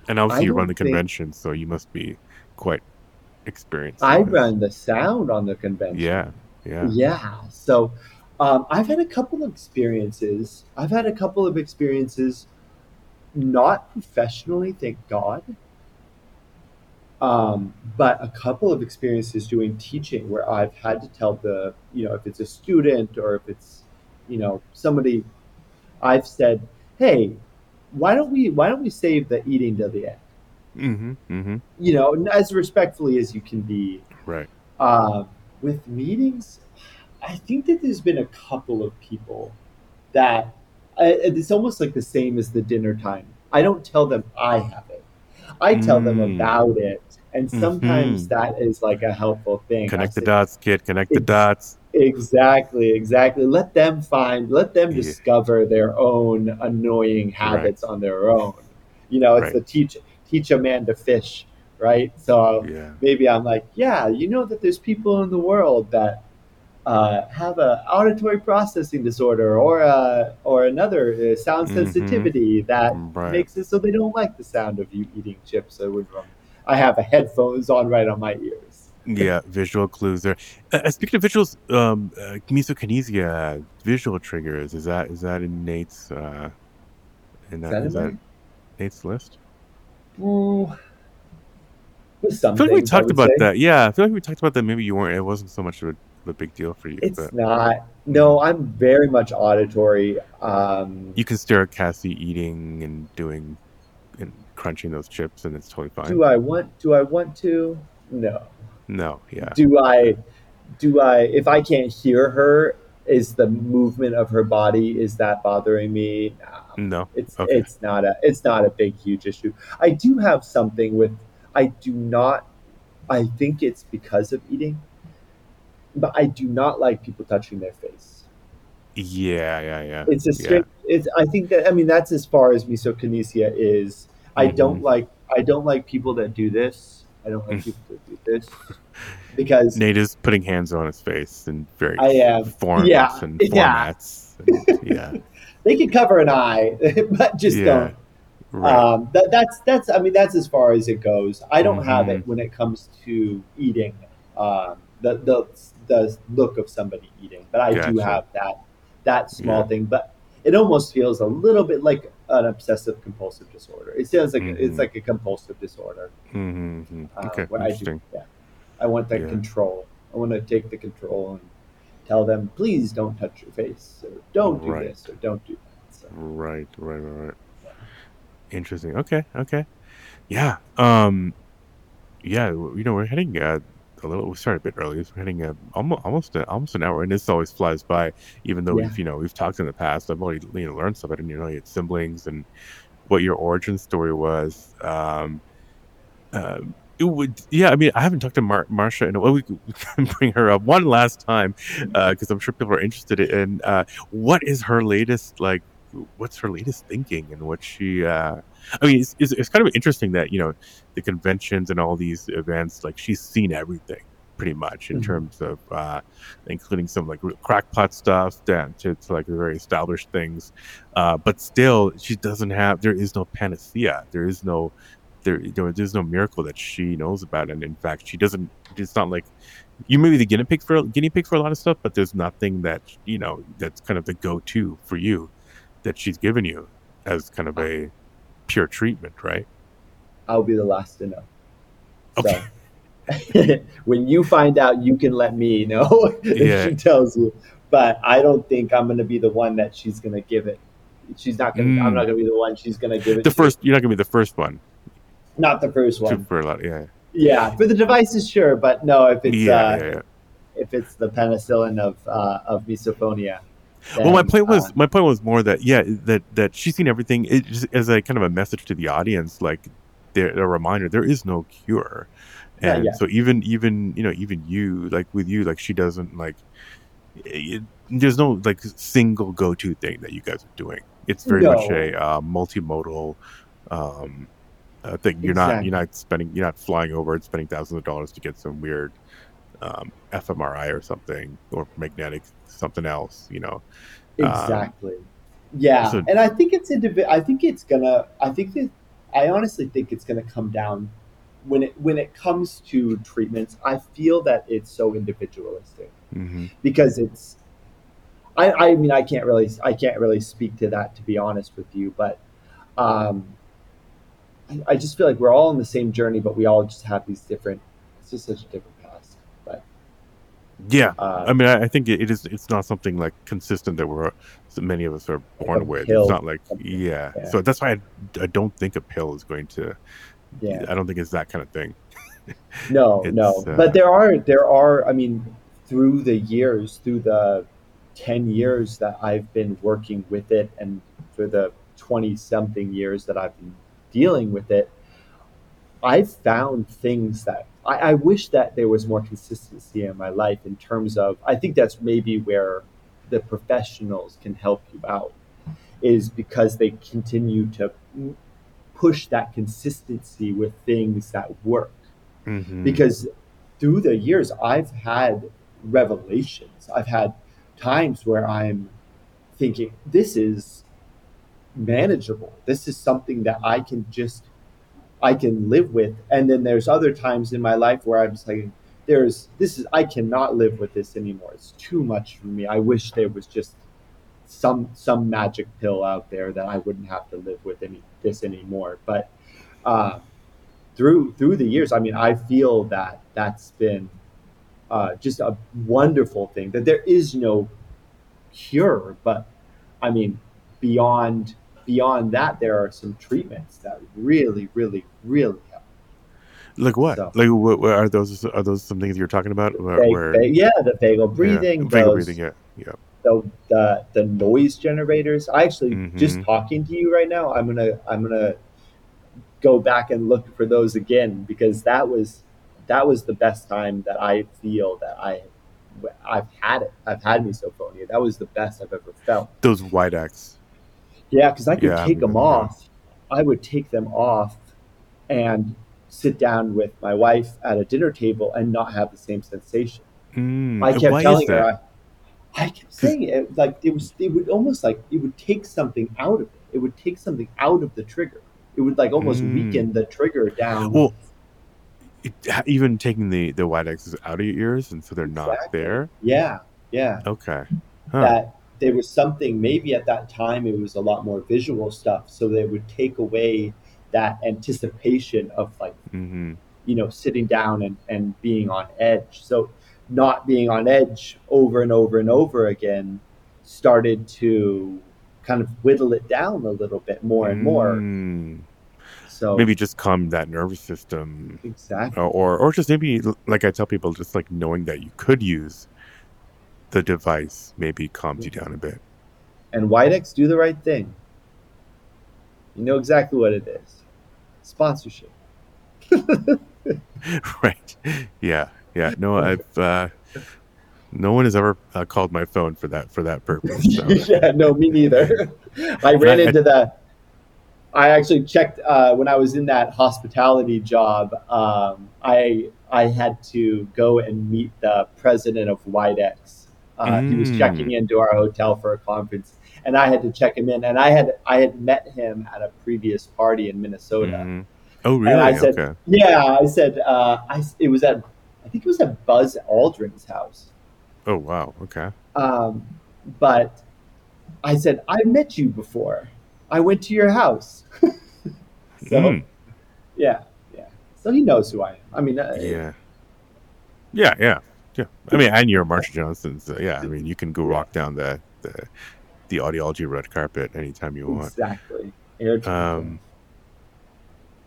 [SPEAKER 1] And
[SPEAKER 2] I
[SPEAKER 1] obviously, you run the
[SPEAKER 2] think
[SPEAKER 1] convention, so you must be quite experienced
[SPEAKER 2] I run the sound on the convention.
[SPEAKER 1] Yeah, yeah.
[SPEAKER 2] Yeah. So um, I've had a couple of experiences. I've had a couple of experiences, not professionally, thank God, um, but a couple of experiences doing teaching where I've had to tell the, you know, if it's a student or if it's, you know, somebody, I've said, hey, why don't we why don't we save the eating to the end?
[SPEAKER 1] Mm-hmm. Mm-hmm.
[SPEAKER 2] You know, as respectfully as you can be
[SPEAKER 1] Right.
[SPEAKER 2] uh, with meetings, I think that there's been a couple of people that uh, it's almost like the same as the dinner time. I don't tell them I have it. I tell them
[SPEAKER 1] Mm.
[SPEAKER 2] about it, and sometimes
[SPEAKER 1] Mm-hmm.
[SPEAKER 2] that is like a helpful thing.
[SPEAKER 1] Connect the dots, kid. Connect the dots.
[SPEAKER 2] Exactly, exactly. Let them find, let them
[SPEAKER 1] Yeah.
[SPEAKER 2] discover their own annoying
[SPEAKER 1] Right.
[SPEAKER 2] habits on their own. You know, it's
[SPEAKER 1] Right.
[SPEAKER 2] the teach teach a man to fish, right? So
[SPEAKER 1] Yeah.
[SPEAKER 2] maybe I'm like, yeah, you know that there's people in the world that uh, have a auditory processing disorder or a, or another uh, sound
[SPEAKER 1] Mm-hmm.
[SPEAKER 2] sensitivity that
[SPEAKER 1] Right.
[SPEAKER 2] makes it so they don't like the sound of you eating chips or windrum. I have a headphones on right on my ears.
[SPEAKER 1] Yeah. Visual clues there. Uh, uh, speaking of visuals, um, uh, misokinesia, visual triggers. Is that is that in Nate's uh, in
[SPEAKER 2] Is
[SPEAKER 1] that
[SPEAKER 2] that in
[SPEAKER 1] is that? Nate's list?
[SPEAKER 2] Ooh,
[SPEAKER 1] I feel like we talked about
[SPEAKER 2] say.
[SPEAKER 1] that. Yeah, I feel like we talked about that. Maybe you weren't. It wasn't so much of a, a big deal for you,
[SPEAKER 2] It's
[SPEAKER 1] but
[SPEAKER 2] not. No, I'm very much auditory. Um,
[SPEAKER 1] you can stare at Cassie eating and doing and crunching those chips, and it's totally fine.
[SPEAKER 2] do I want? Do I want to? No.
[SPEAKER 1] No, yeah,
[SPEAKER 2] do I do I if I can't hear her is the movement of her body is that bothering me Nah,
[SPEAKER 1] no,
[SPEAKER 2] it's
[SPEAKER 1] okay,
[SPEAKER 2] it's not a it's not a big huge issue I do have something with I do not I think it's because of eating but I do not like people touching their face
[SPEAKER 1] Yeah, yeah, yeah.
[SPEAKER 2] It's a
[SPEAKER 1] Yeah.
[SPEAKER 2] It's. I think that. I mean, that's as far as misokinesia is. I mm-hmm.
[SPEAKER 1] don't
[SPEAKER 2] like. I don't like people that do this. I don't like people to do this because
[SPEAKER 1] Nate is putting hands on his face in very
[SPEAKER 2] I am.
[SPEAKER 1] forms
[SPEAKER 2] Yeah,
[SPEAKER 1] and [laughs]
[SPEAKER 2] yeah.
[SPEAKER 1] and- yeah. [laughs]
[SPEAKER 2] they can cover an eye, [laughs] but just
[SPEAKER 1] yeah.
[SPEAKER 2] don't.
[SPEAKER 1] Right.
[SPEAKER 2] Um, that, that's that's. I mean, that's as far as it goes. I don't have
[SPEAKER 1] Mhm.
[SPEAKER 2] it when it comes to eating. Um, the the the look of somebody eating, but I do have that that small
[SPEAKER 1] Yeah.
[SPEAKER 2] thing. But it almost feels a little bit like an obsessive compulsive disorder. It feels like
[SPEAKER 1] Mhm.
[SPEAKER 2] it's like a compulsive disorder.
[SPEAKER 1] mm-hmm.
[SPEAKER 2] uh,
[SPEAKER 1] Okay.
[SPEAKER 2] where I do-
[SPEAKER 1] Interesting.
[SPEAKER 2] yeah, I want that
[SPEAKER 1] Yeah.
[SPEAKER 2] control. I want to take the control and tell them, please don't touch your face, or don't do
[SPEAKER 1] Right.
[SPEAKER 2] this, or don't do that. So,
[SPEAKER 1] Right, right, right, right. Interesting. Okay, okay. Yeah. Um. Yeah. You know, we're heading uh, a little. We started a bit early. We're heading uh, almost almost a, almost an hour, and this always flies by. Even though
[SPEAKER 2] Yeah.
[SPEAKER 1] we've you know we've talked in the past, I've already you know learned something. You know, you had siblings and what your origin story was. Um. um, it would, yeah. I mean, I haven't talked to Mar- Marsha in a while. We we can [laughs] bring her up one last time because I'm sure people are interested in uh, what is her latest like what's her latest thinking and what she uh i mean it's, it's, it's kind of interesting that you know the conventions and all these events like she's seen everything pretty much in
[SPEAKER 2] Mhm.
[SPEAKER 1] terms of uh including some like real crackpot stuff down to, to like very established things. Uh but still she doesn't have there is no panacea. There is no there, there there's no miracle that she knows about. And in fact she doesn't it's not like you may be the guinea pig for guinea pig for a lot of stuff but there's nothing that you know that's kind of the go-to for you that she's given you as kind of a pure treatment, right?
[SPEAKER 2] I'll be the last to know.
[SPEAKER 1] Okay.
[SPEAKER 2] So, [laughs] when you find out, you can let me know [laughs] if
[SPEAKER 1] Yeah.
[SPEAKER 2] she tells you. But I don't think I'm going to be the one that she's going to give it. She's not going. to I'm
[SPEAKER 1] Mm.
[SPEAKER 2] not going to be the one she's going to give it.
[SPEAKER 1] The
[SPEAKER 2] to.
[SPEAKER 1] first, you're not gonna be the first one
[SPEAKER 2] not the first one.
[SPEAKER 1] Super lot. Yeah,
[SPEAKER 2] Yeah, for the devices, sure, but no, if it's
[SPEAKER 1] yeah,
[SPEAKER 2] uh,
[SPEAKER 1] yeah.
[SPEAKER 2] if it's the penicillin of uh, of misophonia.
[SPEAKER 1] Well, my point was
[SPEAKER 2] uh,
[SPEAKER 1] my point was more that yeah that that she's seen everything it just as a kind of a message to the audience, like there a reminder there is no cure, and
[SPEAKER 2] yeah.
[SPEAKER 1] so even even you know even you like with you like she doesn't like it, there's no like single go to thing that you guys are doing. It's very much a uh, multimodal um, uh, thing. You're not you're not spending you're not flying over and spending thousands of dollars to get some weird um, fMRI or something or magnetic something else. You know. Um,
[SPEAKER 2] Exactly. yeah,
[SPEAKER 1] so-
[SPEAKER 2] and I think it's indivi- I think it's gonna. I think that I honestly think it's gonna come down when it when it comes to treatments. I feel that it's so individualistic
[SPEAKER 1] hmm
[SPEAKER 2] because it's. I, I mean I can't really I can't really speak to that to be honest with you, but um, I, I just feel like we're all on the same journey, but we all just have these different. It's just such a different
[SPEAKER 1] Yeah.
[SPEAKER 2] uh,
[SPEAKER 1] I mean, I I think it it is. It's not something like consistent that we're many of us are born with.
[SPEAKER 2] pill.
[SPEAKER 1] It's not like yeah.
[SPEAKER 2] yeah.
[SPEAKER 1] So that's why I, I don't think a pill is going to.
[SPEAKER 2] yeah.
[SPEAKER 1] I don't think it's that kind of thing.
[SPEAKER 2] No, [laughs] no.
[SPEAKER 1] uh,
[SPEAKER 2] but there are there are I mean through the years, through the 10 years that I've been working with it and for the 20 something years that I've been dealing with it, I've found things that I, I wish that there was more consistency in my life in terms of I think that's maybe where the professionals can help you out is because they continue to push that consistency with things that work
[SPEAKER 1] Mhm.
[SPEAKER 2] because through the years I've had revelations. I've had times where I'm thinking this is manageable. This is something that I can just I can live with. And then there's other times in my life where I'm just like there's this is I cannot live with this anymore. It's too much for me. I wish there was just some some magic pill out there that I wouldn't have to live with any this anymore. But uh, through through the years, I mean, I feel that that's been uh, just a wonderful thing. That there is no cure, but I mean, beyond beyond that, there are some treatments that really, really, really help.
[SPEAKER 1] like what?
[SPEAKER 2] so-
[SPEAKER 1] Like what, what are those? Are those some things you're talking about? Where,
[SPEAKER 2] Vague-
[SPEAKER 1] where
[SPEAKER 2] vague- yeah, the vagal
[SPEAKER 1] yeah,
[SPEAKER 2] breathing,
[SPEAKER 1] vagal
[SPEAKER 2] those,
[SPEAKER 1] breathing. Yeah, yeah.
[SPEAKER 2] the, the the noise generators. I actually just
[SPEAKER 1] Mhm.
[SPEAKER 2] talking to you right now. I'm gonna I'm gonna go back and look for those again because that was that was the best time that I feel that I I've had it. I've had misophonia. That was the best I've ever felt.
[SPEAKER 1] Those Widex.
[SPEAKER 2] Yeah, because I could
[SPEAKER 1] Yeah,
[SPEAKER 2] take them
[SPEAKER 1] yeah.
[SPEAKER 2] off. I would take them off and sit down with my wife at a dinner table and not have the same sensation.
[SPEAKER 1] Mm,
[SPEAKER 2] I kept telling her, I, I kept saying it like it was. It would almost like it would take something out of it. It would take something out of the trigger. It would like almost
[SPEAKER 1] Mm.
[SPEAKER 2] weaken the trigger down.
[SPEAKER 1] Well, it, even taking the the Widexes out of your ears, and so they're not there.
[SPEAKER 2] yeah, yeah.
[SPEAKER 1] Okay. Huh.
[SPEAKER 2] That there was something. Maybe at that time it was a lot more visual stuff, so they would take away that anticipation of like
[SPEAKER 1] hmm
[SPEAKER 2] you know sitting down and, and being on edge. So not being on edge over and over and over again started to kind of whittle it down a little bit more and more.
[SPEAKER 1] Mm.
[SPEAKER 2] so
[SPEAKER 1] Maybe just calm that nervous system,
[SPEAKER 2] exactly.
[SPEAKER 1] Or, or just maybe like I tell people, just like knowing that you could use the device maybe calms you down a bit.
[SPEAKER 2] and Widex do the right thing. You know exactly what it is sponsorship [laughs]
[SPEAKER 1] right. Yeah. Yeah. No, I've uh, no one has ever uh, called my phone for that for that purpose. So. [laughs]
[SPEAKER 2] yeah, no, me neither. I ran into the. I actually checked uh, when I was in that hospitality job. Um, I I had to go and meet the president of Widex. Uh, He was
[SPEAKER 1] Mm.
[SPEAKER 2] checking into our hotel for a conference, and I had to check him in. And I had I had met him at a previous party in Minnesota.
[SPEAKER 1] Mhm. Oh, really?
[SPEAKER 2] And I said,
[SPEAKER 1] okay.
[SPEAKER 2] Yeah, I said uh, I. It was at I think it was at Buzz Aldrin's house.
[SPEAKER 1] Oh, wow. Okay.
[SPEAKER 2] Um, but I said, I met you before. I went to your house. [laughs] so,
[SPEAKER 1] Mm.
[SPEAKER 2] yeah, yeah. So he knows who I am. I mean, uh,
[SPEAKER 1] Yeah. Yeah, yeah, yeah. I mean, and you're Marsha Johnson, so yeah. I mean, you can go walk down the the, the audiology red carpet anytime you want.
[SPEAKER 2] exactly.
[SPEAKER 1] Um,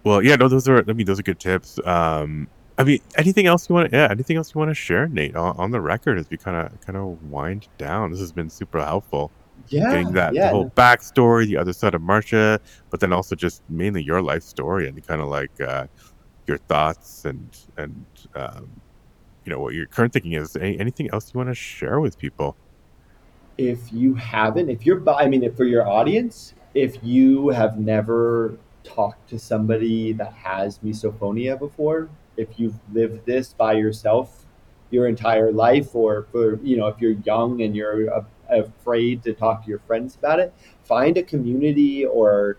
[SPEAKER 1] well, yeah, no, those are. I mean, those are good tips. Um, I mean, anything else you want? to Yeah, anything else you want to share, Nate, on, on the record as we kind of kind of wind down. This has been super helpful.
[SPEAKER 2] yeah,
[SPEAKER 1] Getting that
[SPEAKER 2] yeah.
[SPEAKER 1] whole backstory, the other side of Marsha, but then also just mainly your life story and kind of like uh, your thoughts and and um, you know what your current thinking is. Any, anything else you want to share with people?
[SPEAKER 2] If you haven't, if you're, I mean, for your audience, if you have never talked to somebody that has misophonia before, if you've lived this by yourself your entire life, or for, you know, if you're young and you're afraid to talk to your friends about it, find a community or,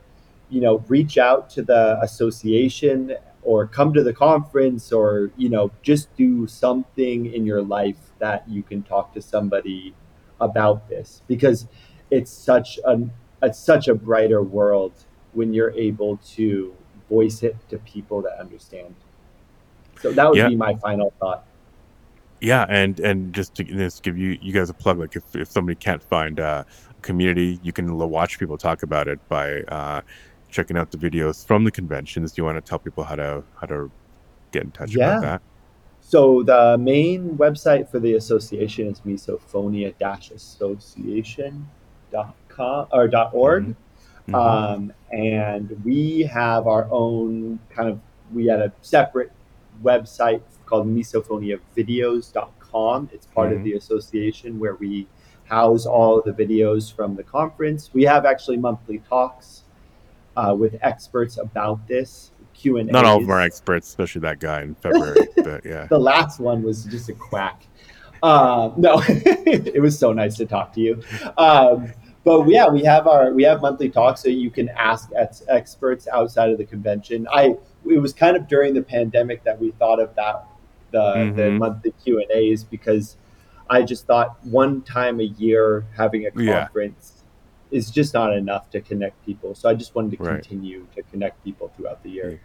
[SPEAKER 2] you know, reach out to the association or come to the conference or, you know, just do something in your life that you can talk to somebody about this because it's such a it's such a brighter world when you're able to voice it to people that understand. So that would
[SPEAKER 1] Yeah.
[SPEAKER 2] be my final thought.
[SPEAKER 1] Yeah, and and just to just give you you guys a plug, like if, if somebody can't find uh, a community, you can watch people talk about it by uh, checking out the videos from the conventions. Do you want to tell people how to how to get in touch
[SPEAKER 2] Yeah.
[SPEAKER 1] about that?
[SPEAKER 2] So the main website for the association is misophonia-association.com or dot .org.
[SPEAKER 1] Mhm.
[SPEAKER 2] Um, and we have our own kind of we had a separate website called misophoniavideos.com it's part
[SPEAKER 1] Mhm.
[SPEAKER 2] of the association where we house all the videos from the conference we have actually monthly talks uh, with experts about this q&a
[SPEAKER 1] Not all of them are experts, especially that guy in February. [laughs] but yeah,
[SPEAKER 2] the last one was just a quack. Uh, no, [laughs] it was so nice to talk to you. Um, but yeah, we have our we have monthly talks, so you can ask ex- experts outside of the convention. I it was kind of during the pandemic that we thought of that the the
[SPEAKER 1] Mhm.
[SPEAKER 2] monthly Q and A's because I just thought one time a year having a
[SPEAKER 1] Yeah.
[SPEAKER 2] Is just not enough to connect people. So I just wanted to
[SPEAKER 1] Right.
[SPEAKER 2] continue to connect people throughout the year.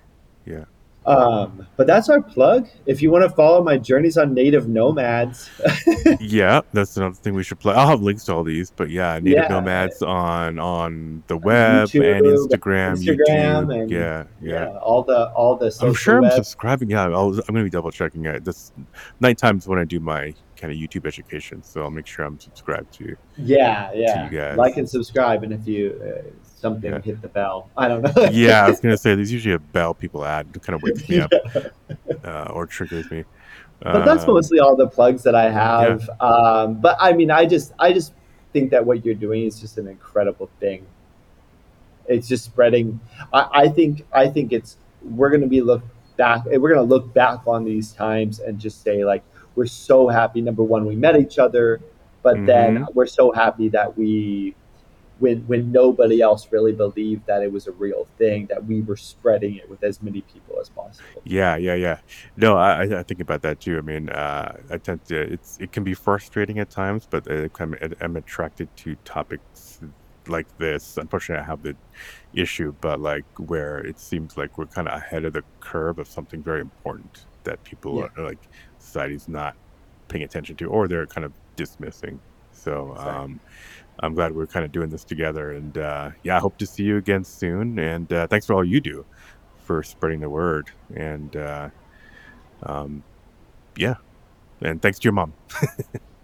[SPEAKER 1] yeah.
[SPEAKER 2] Um, but that's our plug. If you want to follow my journeys on native nomads, [laughs]
[SPEAKER 1] yeah, that's another thing we should play. I'll have links to all these, but yeah, native
[SPEAKER 2] Yeah.
[SPEAKER 1] nomads on on the web and Instagram,
[SPEAKER 2] Instagram,
[SPEAKER 1] YouTube.
[SPEAKER 2] and-
[SPEAKER 1] yeah, yeah.
[SPEAKER 2] yeah, all the all the
[SPEAKER 1] I'm sure I'm subscribing. Yeah, I'll, I'm going to be double checking it. This night times when I do my kind of YouTube education, so I'll make sure I'm subscribed to. You.
[SPEAKER 2] Yeah, yeah.
[SPEAKER 1] you guys.
[SPEAKER 2] Like and subscribe, and if you uh, something
[SPEAKER 1] Yeah.
[SPEAKER 2] hit the bell. I don't know.
[SPEAKER 1] Yeah, I was [laughs] going to say there's usually a bell people add. It kind of wakes me up uh, or triggers me.
[SPEAKER 2] but that's
[SPEAKER 1] Um,
[SPEAKER 2] mostly all the plugs that I have. Um, but I mean, I just I just think that what you're doing is just an incredible thing. It's just spreading. I, I think I think it's we're gonna be look back. We're gonna look back on these times and just say like we're so happy. Number one, we met each other, but then we're so happy that we. When, when nobody else really believed that it was a real thing, that we were spreading it with as many people as possible.
[SPEAKER 1] Yeah, yeah, yeah. No, I, I think about that too. I mean, uh, I tend to. It's it can be frustrating at times, but I'm, I'm attracted to topics like this. Unfortunately, I have the issue, but like where it seems like we're kind of ahead of the curve of something very important that people
[SPEAKER 2] Yeah.
[SPEAKER 1] are like society's not paying attention to, or they're kind of dismissing. So
[SPEAKER 2] Exactly.
[SPEAKER 1] um, I'm glad we're kind of doing this together, and uh, yeah, I hope to see you again soon. And uh, thanks for all you do for spreading the word. And uh, um, yeah, and thanks to your mom. [laughs]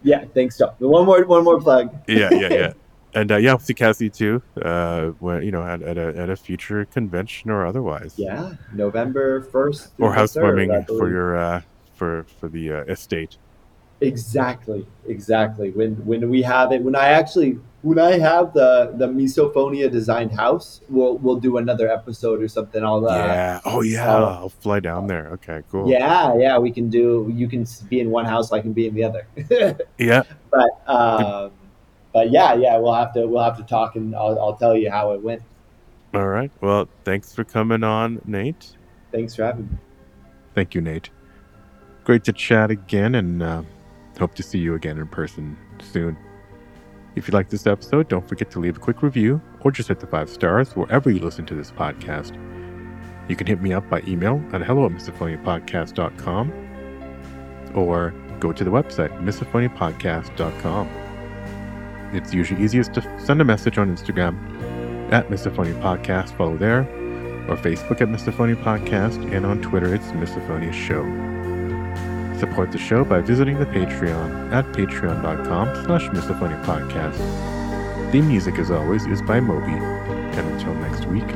[SPEAKER 2] Yeah, thanks, John. One more, one more plug.
[SPEAKER 1] Yeah, yeah, yeah. [laughs] And uh, yeah, I'll see Cassie too. Uh, when you know, at, at a at a future convention or otherwise.
[SPEAKER 2] yeah, November first
[SPEAKER 1] Or housewarming for your uh, for for the uh, estate.
[SPEAKER 2] exactly, exactly. When when we have it, when I actually when I have the the misophonia designed house, we'll we'll do another episode or something. I'll uh,
[SPEAKER 1] yeah. Oh yeah.
[SPEAKER 2] I'll-
[SPEAKER 1] I'll fly down there. Okay. Cool.
[SPEAKER 2] yeah, yeah. We can do. You can be in one house, I can be in the other. [laughs]
[SPEAKER 1] Yeah.
[SPEAKER 2] but um, but yeah, yeah. We'll have to we'll have to talk, and I'll I'll tell you how it went.
[SPEAKER 1] All right. Well, thanks for coming on, Nate.
[SPEAKER 2] Thanks for having me.
[SPEAKER 1] Thank you, Nate. Great to chat again, and uh, hope to see you again in person soon. If you like this episode, don't forget to leave a quick review or just hit the five stars wherever you listen to this podcast. You can hit me up by email at hello at misophoniapodcast.com or go to the website misophoniapodcast.com. It's usually easiest to send a message on Instagram at Misophonia Podcast, follow there, or Facebook at Misophonia Podcast, and on Twitter it's Misophonia Show. Support the show by visiting the Patreon at patreon.com slash podcast. Theme music, as always, is by Moby. And until next week,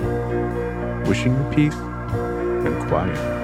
[SPEAKER 1] wishing you peace and quiet.